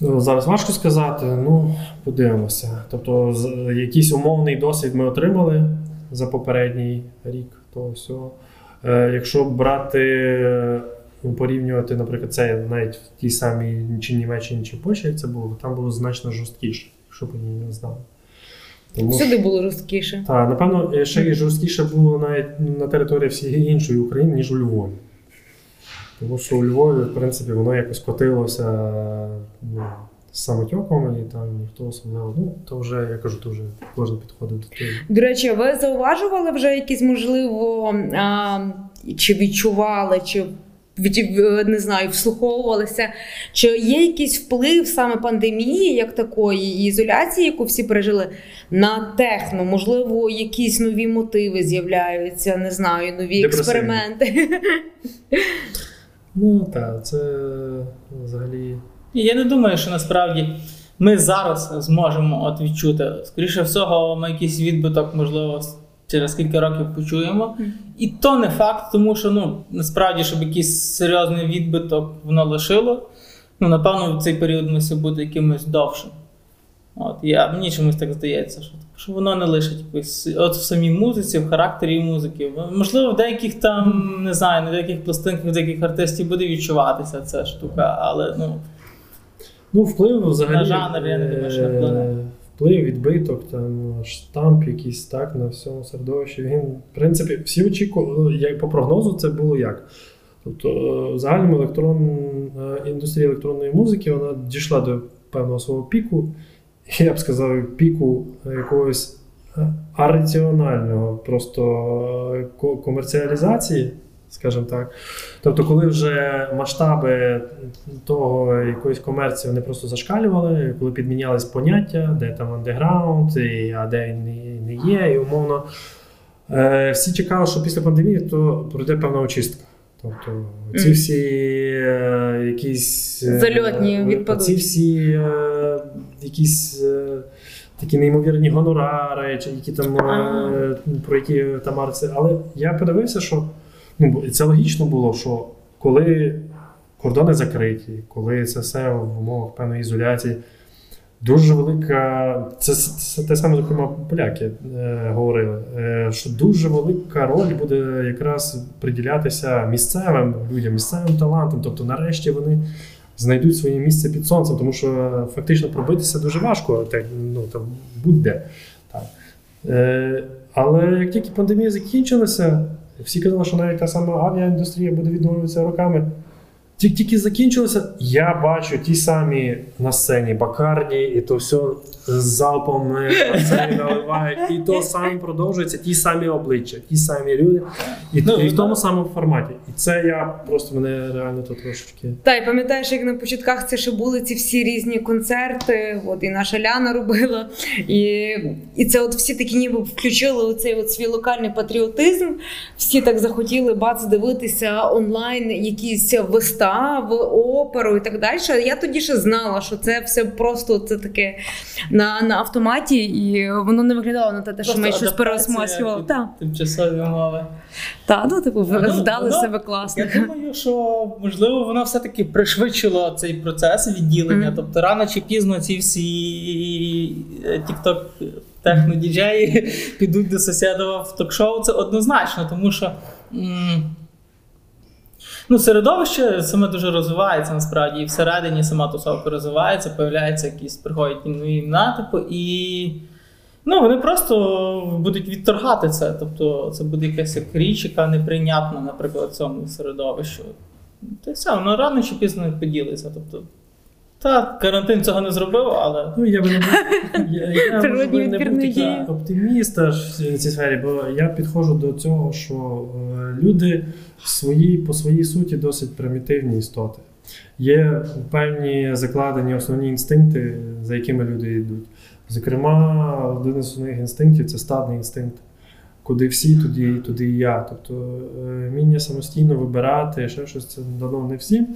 Ну, Зараз важко сказати, ну подивимося. Тобто, якийсь умовний досвід ми отримали за попередній рік того всього. Е, якщо брати, ну, порівнювати, наприклад, це навіть в тій самій чи Німеччині, чи Польщі, як це було, то там було значно жорсткіше, якщо б її не знали. Тому Всюди було жорсткіше. так, напевно, ще і жорсткіше було навіть на території всієї іншої України, ніж у Львові. Тому що у Львові, в принципі, воно якось котилося ну, з самотьоком, і там ніхто особливо. Ну, то вже, я кажу, то вже кожен підходив до того. До речі, ви зауважували вже якісь, можливо, а, чи відчували, чи не знаю, вслуховувалися, чи є якийсь вплив саме пандемії, як такої, і ізоляції, яку всі пережили, на техно? Можливо, якісь нові мотиви з'являються, не знаю, нові експерименти. Ну так, це взагалі. І я не думаю, що насправді ми зараз зможемо от відчути. Скоріше всього, ми якийсь відбиток, можливо, через кілька років почуємо. І то не факт, тому що ну, насправді, щоб якийсь серйозний відбиток воно лишило, ну, напевно, в цей період мусить бути якимось довшим. От, я, мені чомусь так здається, що, що воно не лишить якоїсь. От в самій музиці, в характері музики. Можливо, в деяких там, не знаю, на деяких пластинках, в деяких артистів буде відчуватися ця штука, але ну, Ну, вплив взагалі. На жанр, я не думаю, що е, вплине. Вплив, відбиток, там, штамп якийсь так на всьому середовищі. Він, в принципі, всі очікували, як по прогнозу, це було як. Тобто, е, в загальному електрон, е, індустрія електронної музики вона дійшла до певного свого піку. Я б сказав, піку якогось араціонального просто комерціалізації, скажімо так. Тобто, коли вже масштаби того якоїсь комерції вони просто зашкалювали, коли підмінялись поняття, де там андеграунд, і, а де він не, є, і умовно. Е, всі чекали, що після пандемії то пройде певна очистка. Тобто ці всі е, якісь е, Зальотні відпадуть. Ці всі е, якісь е, такі неймовірні гонорари, чи які там е, про які Тамар це. Але я подивився, що ну, бо це логічно було, що коли кордони закриті, коли це все в умовах певної ізоляції. Дуже велика, це, це те саме, зокрема, поляки е, говорили, е, що дуже велика роль буде якраз приділятися місцевим людям, місцевим талантам. Тобто, нарешті вони знайдуть своє місце під сонцем, тому що фактично пробитися дуже важко, так, ну, там, будь-де. Так. Е, але як тільки пандемія закінчилася, всі казали, що навіть та сама авіаіндустрія буде відновлюватися роками. Тільки тільки закінчилося, я бачу ті самі на сцені бакарні, і то все з залпом е, наливають, і то саме продовжується, ті самі обличчя, ті самі люди, і, Ну, і в тому самому форматі. І це я просто мене реально то трошечки. Та й пам'ятаєш, як на початках це ще були ці всі різні концерти. От і наша Ляна робила. І, і це от всі такі ніби включили оцей от свій локальний патріотизм. Всі так захотіли бац дивитися онлайн якісь вистави, оперу і так далі. Я тоді ще знала, що це все просто це таке на, на автоматі, і воно не виглядало на те, що ми щось адаптація переосмислювали. Тимчасові умови. та, ну типу, Ну, вдали воно- себе класно. Я думаю, що можливо воно все-таки пришвидшило цей процес відділення. Мгм. Тобто рано чи пізно ці всі тікток технодіджеї підуть до сусіда в ток-шоу. Це однозначно, тому що. м, Ну, середовище саме дуже розвивається насправді, і всередині сама тусовка розвивається, появляються якісь приходять нові імена, типу, і ну, вони просто будуть відторгати це. Тобто це буде якась як річ, яка неприйнятна, наприклад, цьому середовищу. Та все, воно рано чи пізно поділиться. Тобто, та, карантин цього не зробив, але Ну, я би не був, я, я, не був такий оптиміст аж в цій сфері, бо я підходжу до цього, що е, люди свої, по своїй суті досить примітивні істоти. Є певні закладені основні інстинкти, за якими люди йдуть. Зокрема, один із основних інстинктів це стадний інстинкт. Куди всі, туди, туди і я. Тобто е, вміння самостійно вибирати, ще щось це дано не всім.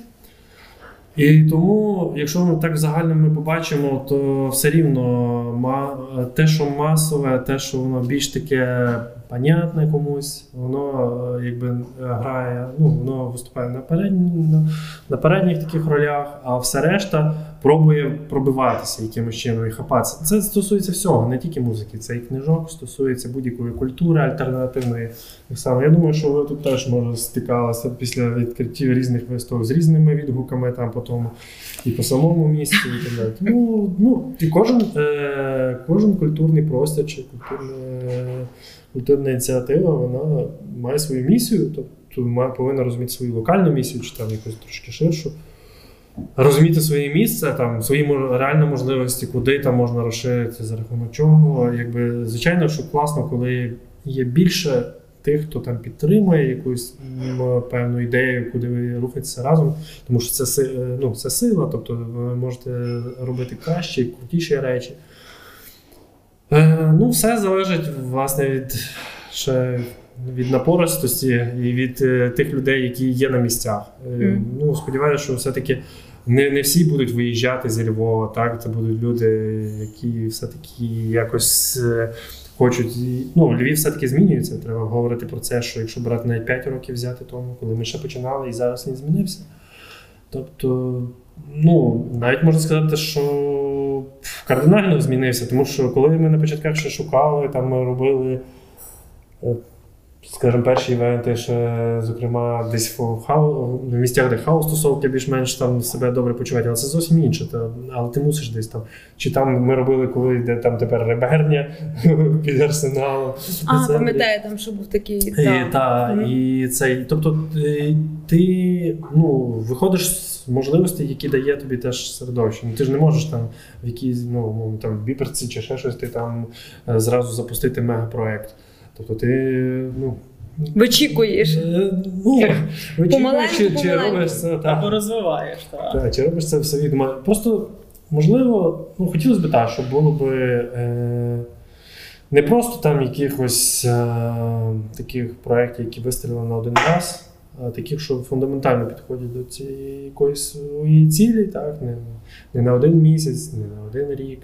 І тому, якщо ми так в загальному ми побачимо, то все рівно те, що масове, те, що воно більш таке понятне комусь, воно е, якби е, грає, ну воно виступає на, передні, на, на передніх таких ролях, а все решта пробує пробиватися якимось чином і хапатися. Це стосується всього, не тільки музики, це і книжок, стосується будь-якої культури альтернативної. Так само. Я думаю, що ви тут теж може стикалися після відкриттів різних виставок з різними відгуками там по і по самому місці, і так далі. Тому ну, і кожен, е, кожен культурний простір чи культурне, культурна ініціатива, вона має свою місію, тобто має, повинна розуміти свою локальну місію, чи там якусь трошки ширшу. Розуміти своє місце, там, свої реальні можливості, куди там можна розширити, за рахунок чого. Якби, звичайно, що класно, коли є більше тих, хто там підтримує якусь певну ідею, куди ви рухаєтеся разом, тому що це, е, ну, це сила, тобто ви можете робити кращі, крутіші речі. Е, ну, все залежить власне від, ще, від напористості і від е, тих людей, які є на місцях. Е, Мгм. Ну, сподіваюся, що все-таки не, не всі будуть виїжджати зі Львова, так? Це будуть люди, які все-таки якось е, хочуть. Ну, Львів все-таки змінюється. Треба говорити про це, що якщо брати навіть 5 років взяти тому, коли ми ще починали і зараз він змінився. Тобто, ну, навіть можна сказати, що кардинально змінився, тому що коли ми на початках ще шукали, там ми робили. е, Скажімо, перші івенти, ще, зокрема, десь в, хау, в місцях, де хаос тусовки більш-менш там себе добре почувають, але це зовсім інше. Та, але ти мусиш десь там. Чи там ми робили, коли де там тепер реберня під арсеналом. А, Це- пам'ятаю, там що був такий. і, та. Мгм. і цей, тобто е, ти ну, виходиш з можливостей, які дає тобі теж середовище. Ну, ти ж не можеш там в якійсь ну, там, в біперці чи ще щось, ти там е, зразу запустити мегапроект. Тобто ти ну, Вичікуєш. е, ну, вичікуєш, Помаленьку, чи, чи помаленьку. робиш це або розвиваєш. Так. Так, чи робиш це все відомо. Просто, можливо, ну, хотілося б так, щоб було б. Е, не просто там якихось е, таких проєктів, які вистрілили на один раз, таких, що фундаментально підходять до цієї якоїсь своєї цілі, так? Не, не на один місяць, не на один рік,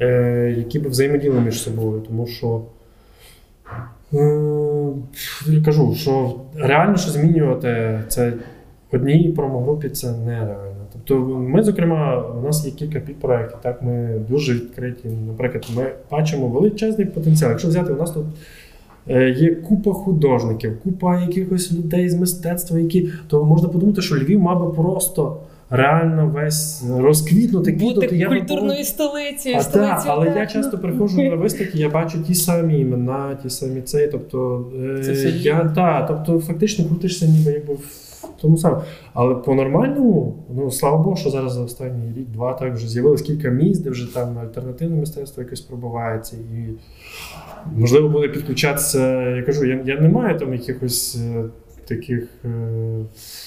е, які б взаємодіяли між собою. Тому що е, я кажу, що реально що змінювати це одній промогрупі це нереально. Тобто, ми, зокрема, у нас є кілька підпроєктів, так ми дуже відкриті. Наприклад, ми бачимо величезний потенціал. Якщо взяти, у нас тут є купа художників, купа якихось людей з мистецтва, які то можна подумати, що Львів мав би просто реально весь розквітнути, Бути. Я столицею, а столицею так, але я часто приходжу на виставки, я бачу ті самі імена, ті самі цей. Тобто, е, Це все я, та, тобто фактично крутишся ніби якби в тому самому. Але по-нормальному, ну слава Богу, що зараз за останній рік-два так вже з'явилось кілька місць, де вже там альтернативне мистецтво якось пробувається. І можливо буде підключатися. Я кажу, я, я не маю там якихось. е, Таких е,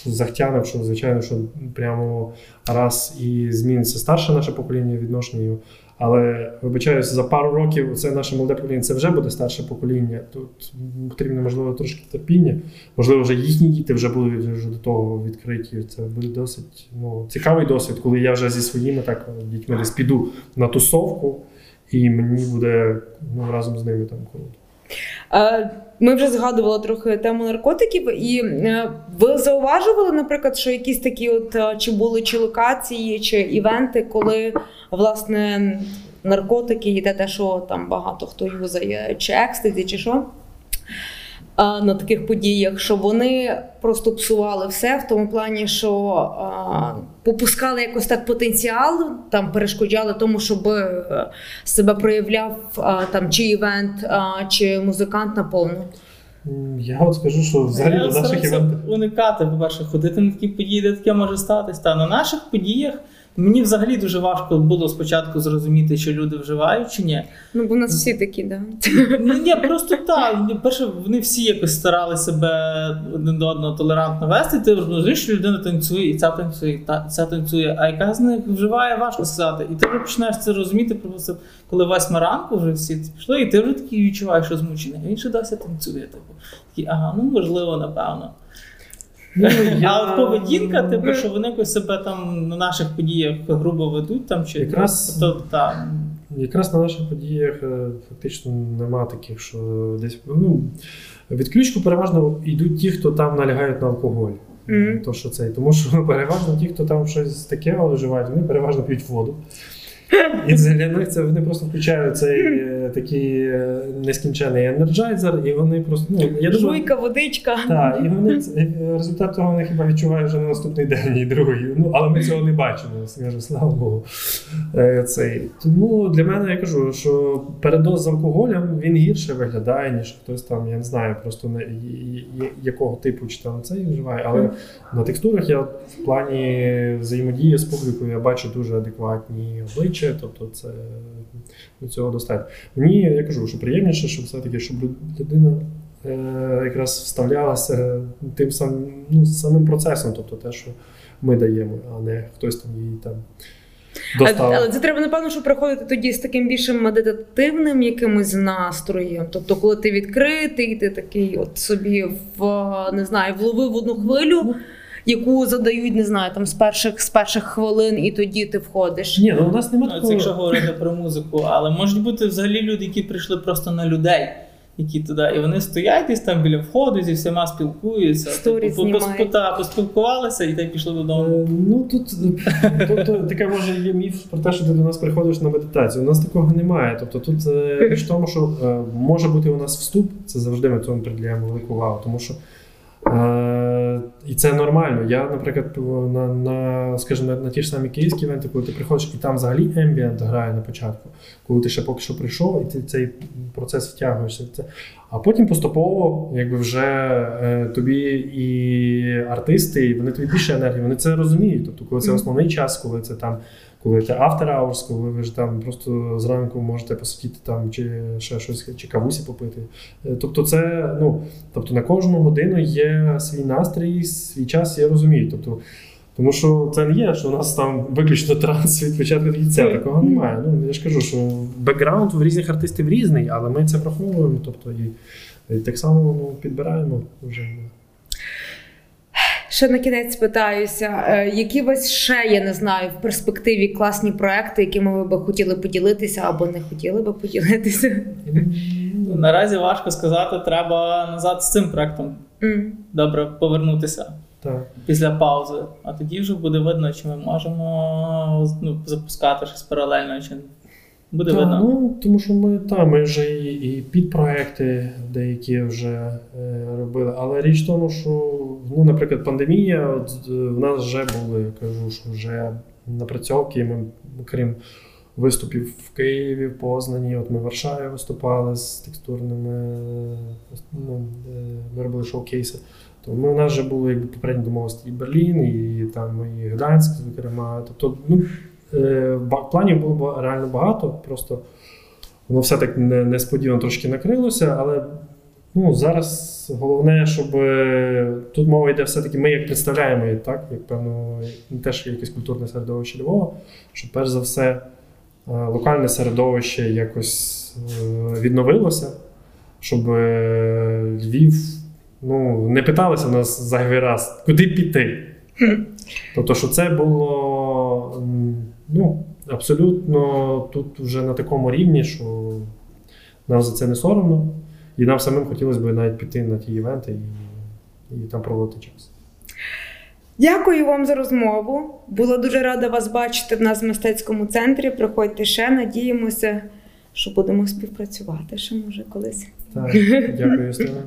захтянок, що звичайно, що прямо раз і зміниться старше наше покоління відношення. Але вибачаюся, за пару років це наше молоде покоління, це вже буде старше покоління. Тут потрібно, можливо, трошки терпіння. Можливо, вже їхні діти вже будуть вже до того відкриті. Це буде досить ну, цікавий досвід, коли я вже зі своїми так дітьми десь піду на тусовку, і мені буде ну, разом з ними там круто. Е, Ми вже згадували трохи тему наркотиків, і е, ви зауважували, наприклад, що якісь такі, от е, чи були чи локації, чи івенти, коли власне наркотики і те, що там багато хто юзає, чи екстазі, чи що. На таких подіях, що вони просто псували все в тому плані, що а, попускали якось так потенціал, там перешкоджали тому, щоб е, себе проявляв а, там чи івент, а, чи музикант наповну. Я от скажу, що взагалі я на наших івентах. уникати, по-перше, ходити на такі події, де таке може статись. Та на наших подіях мені взагалі дуже важко було спочатку зрозуміти, чи люди вживають чи ні. Ну, бо у нас всі такі, да. Ну, ні, просто так. Перше, вони всі якось старали себе один до одного толерантно вести. Ти розумієш, що людина танцює, і ця танцює, і та ця танцює. А яка з них вживає, важко сказати. І ти вже починаєш це розуміти, просто коли восьма ранку вже всі пішли, і ти вже такий відчуваєш, що змучений. А він ще досі танцює. Типу. Такий, ага, ну можливо, напевно. Ну, я- А от поведінка, типу, що вони якось себе там на наших подіях грубо ведуть там чи Якраз- то так. Якраз на наших подіях е, фактично нема таких, що десь ну, відключку переважно йдуть ті, хто там налягають на алкоголь. Мгм. То, що це, тому що переважно ті, хто там щось таке вживають, вони переважно п'ють воду. І для них це вони просто включають цей е, такий е, нескінчений енерджайзер, і вони просто. Ну, я думаю, Жуйка, водичка. так, і вони е, результат того вони хіба відчувають вже на наступний день і другий. Ну, але ми цього не бачимо, скажу, слава Богу. Цей. Тому для мене я кажу, що передоз з алкоголем він гірше виглядає, ніж хтось там, я не знаю, просто не, якого типу чи там цей вживає. Але на текстурах я в плані взаємодії з публікою я бачу дуже адекватні обличчя, тобто це до цього достатньо. Мені я кажу, що приємніше, щоб все-таки, щоб людина е, якраз вставлялася тим самим, ну, самим процесом, тобто те, що ми даємо, а не хтось там її там А- достав. Але це треба, напевно, що приходити тоді з таким більшим медитативним якимось настроєм. Тобто, коли ти відкритий, ти такий от собі в не знаю, вловив одну хвилю, яку задають, не знаю, там з перших з перших хвилин, і тоді ти входиш. Ні, ну у нас немає Ну, це такого. якщо говорити про музику, але можуть бути взагалі люди, які прийшли просто на людей, які туди, і вони стоять десь там біля входу, зі всіма спілкуються. Типу, пос- знімають. та, поспілкувалися і так пішли додому. Е, Ну тут, тут, таке може є міф про те, що ти до нас приходиш на медитацію. У нас такого немає. Тобто тут е, річ в тому, що е, може бути у нас вступ, це завжди ми цьому приділяємо велику увагу, тому що. Е, і це нормально. Я, наприклад, на, на, скажімо, на, на ті ж самі київські івенти, коли ти приходиш, і там взагалі ембієнт грає на початку, коли ти ще поки що прийшов, і ти цей процес втягуєшся. Це. А потім поступово, якби вже е, тобі і артисти, і вони тобі більше енергії, вони це розуміють. Тобто, коли це основний час, коли це там, коли це after hours, коли ви ж там просто зранку можете посидіти там чи ще щось, чи кавусі попити. Е, Тобто, це ну, тобто на кожну годину є свій настрій, свій час, я розумію. Тобто, Тому що це не є, що у нас там виключно транс від початку до кінця. Такого немає. Ну, я ж кажу, що бекграунд в різних артистів різний, але ми це враховуємо. Тобто і, і так само ну, підбираємо вже. Ще на кінець питаюся, е, які у вас ще, я не знаю, в перспективі класні проекти, якими ви би хотіли поділитися або не хотіли би поділитися? Наразі важко сказати, треба назад з цим проектом М. добре повернутися Так. після паузи. А тоді вже буде видно, чи ми можемо ну, запускати щось паралельно, чи буде Та, видно. ну, тому що ми, та, ми вже і, і підпроекти деякі вже е, робили. Але річ в тому, що, ну, наприклад, пандемія, от, е, в нас вже були, я кажу, що вже напрацьовки. Ми, крім виступів в Києві, в Познані, от ми в Варшаві виступали з текстурними, ну, е, ми робили шоу-кейси. То ми, у нас вже були якби, попередні домовленості і Берлін, і там і Гданськ, зокрема. Тобто, ну, Планів було реально багато, просто воно все так несподівано трошки накрилося, але ну, зараз головне, щоб е, тут мова йде все-таки, ми як представляємо її, так, як певно, теж якесь культурне середовище Львова, що перш за все е, локальне середовище якось е, відновилося, щоб е, Львів ну, не питалися нас зайвий раз, куди піти. Тобто, що це було ну, абсолютно тут вже на такому рівні, що нам за це не соромно, і нам самим хотілося б навіть піти на ті івенти і, і там проводити час. Дякую вам за розмову. Була дуже рада вас бачити в нас в мистецькому центрі. Приходьте ще, надіємося, що будемо співпрацювати ще може колись. Так, дякую, Юстина.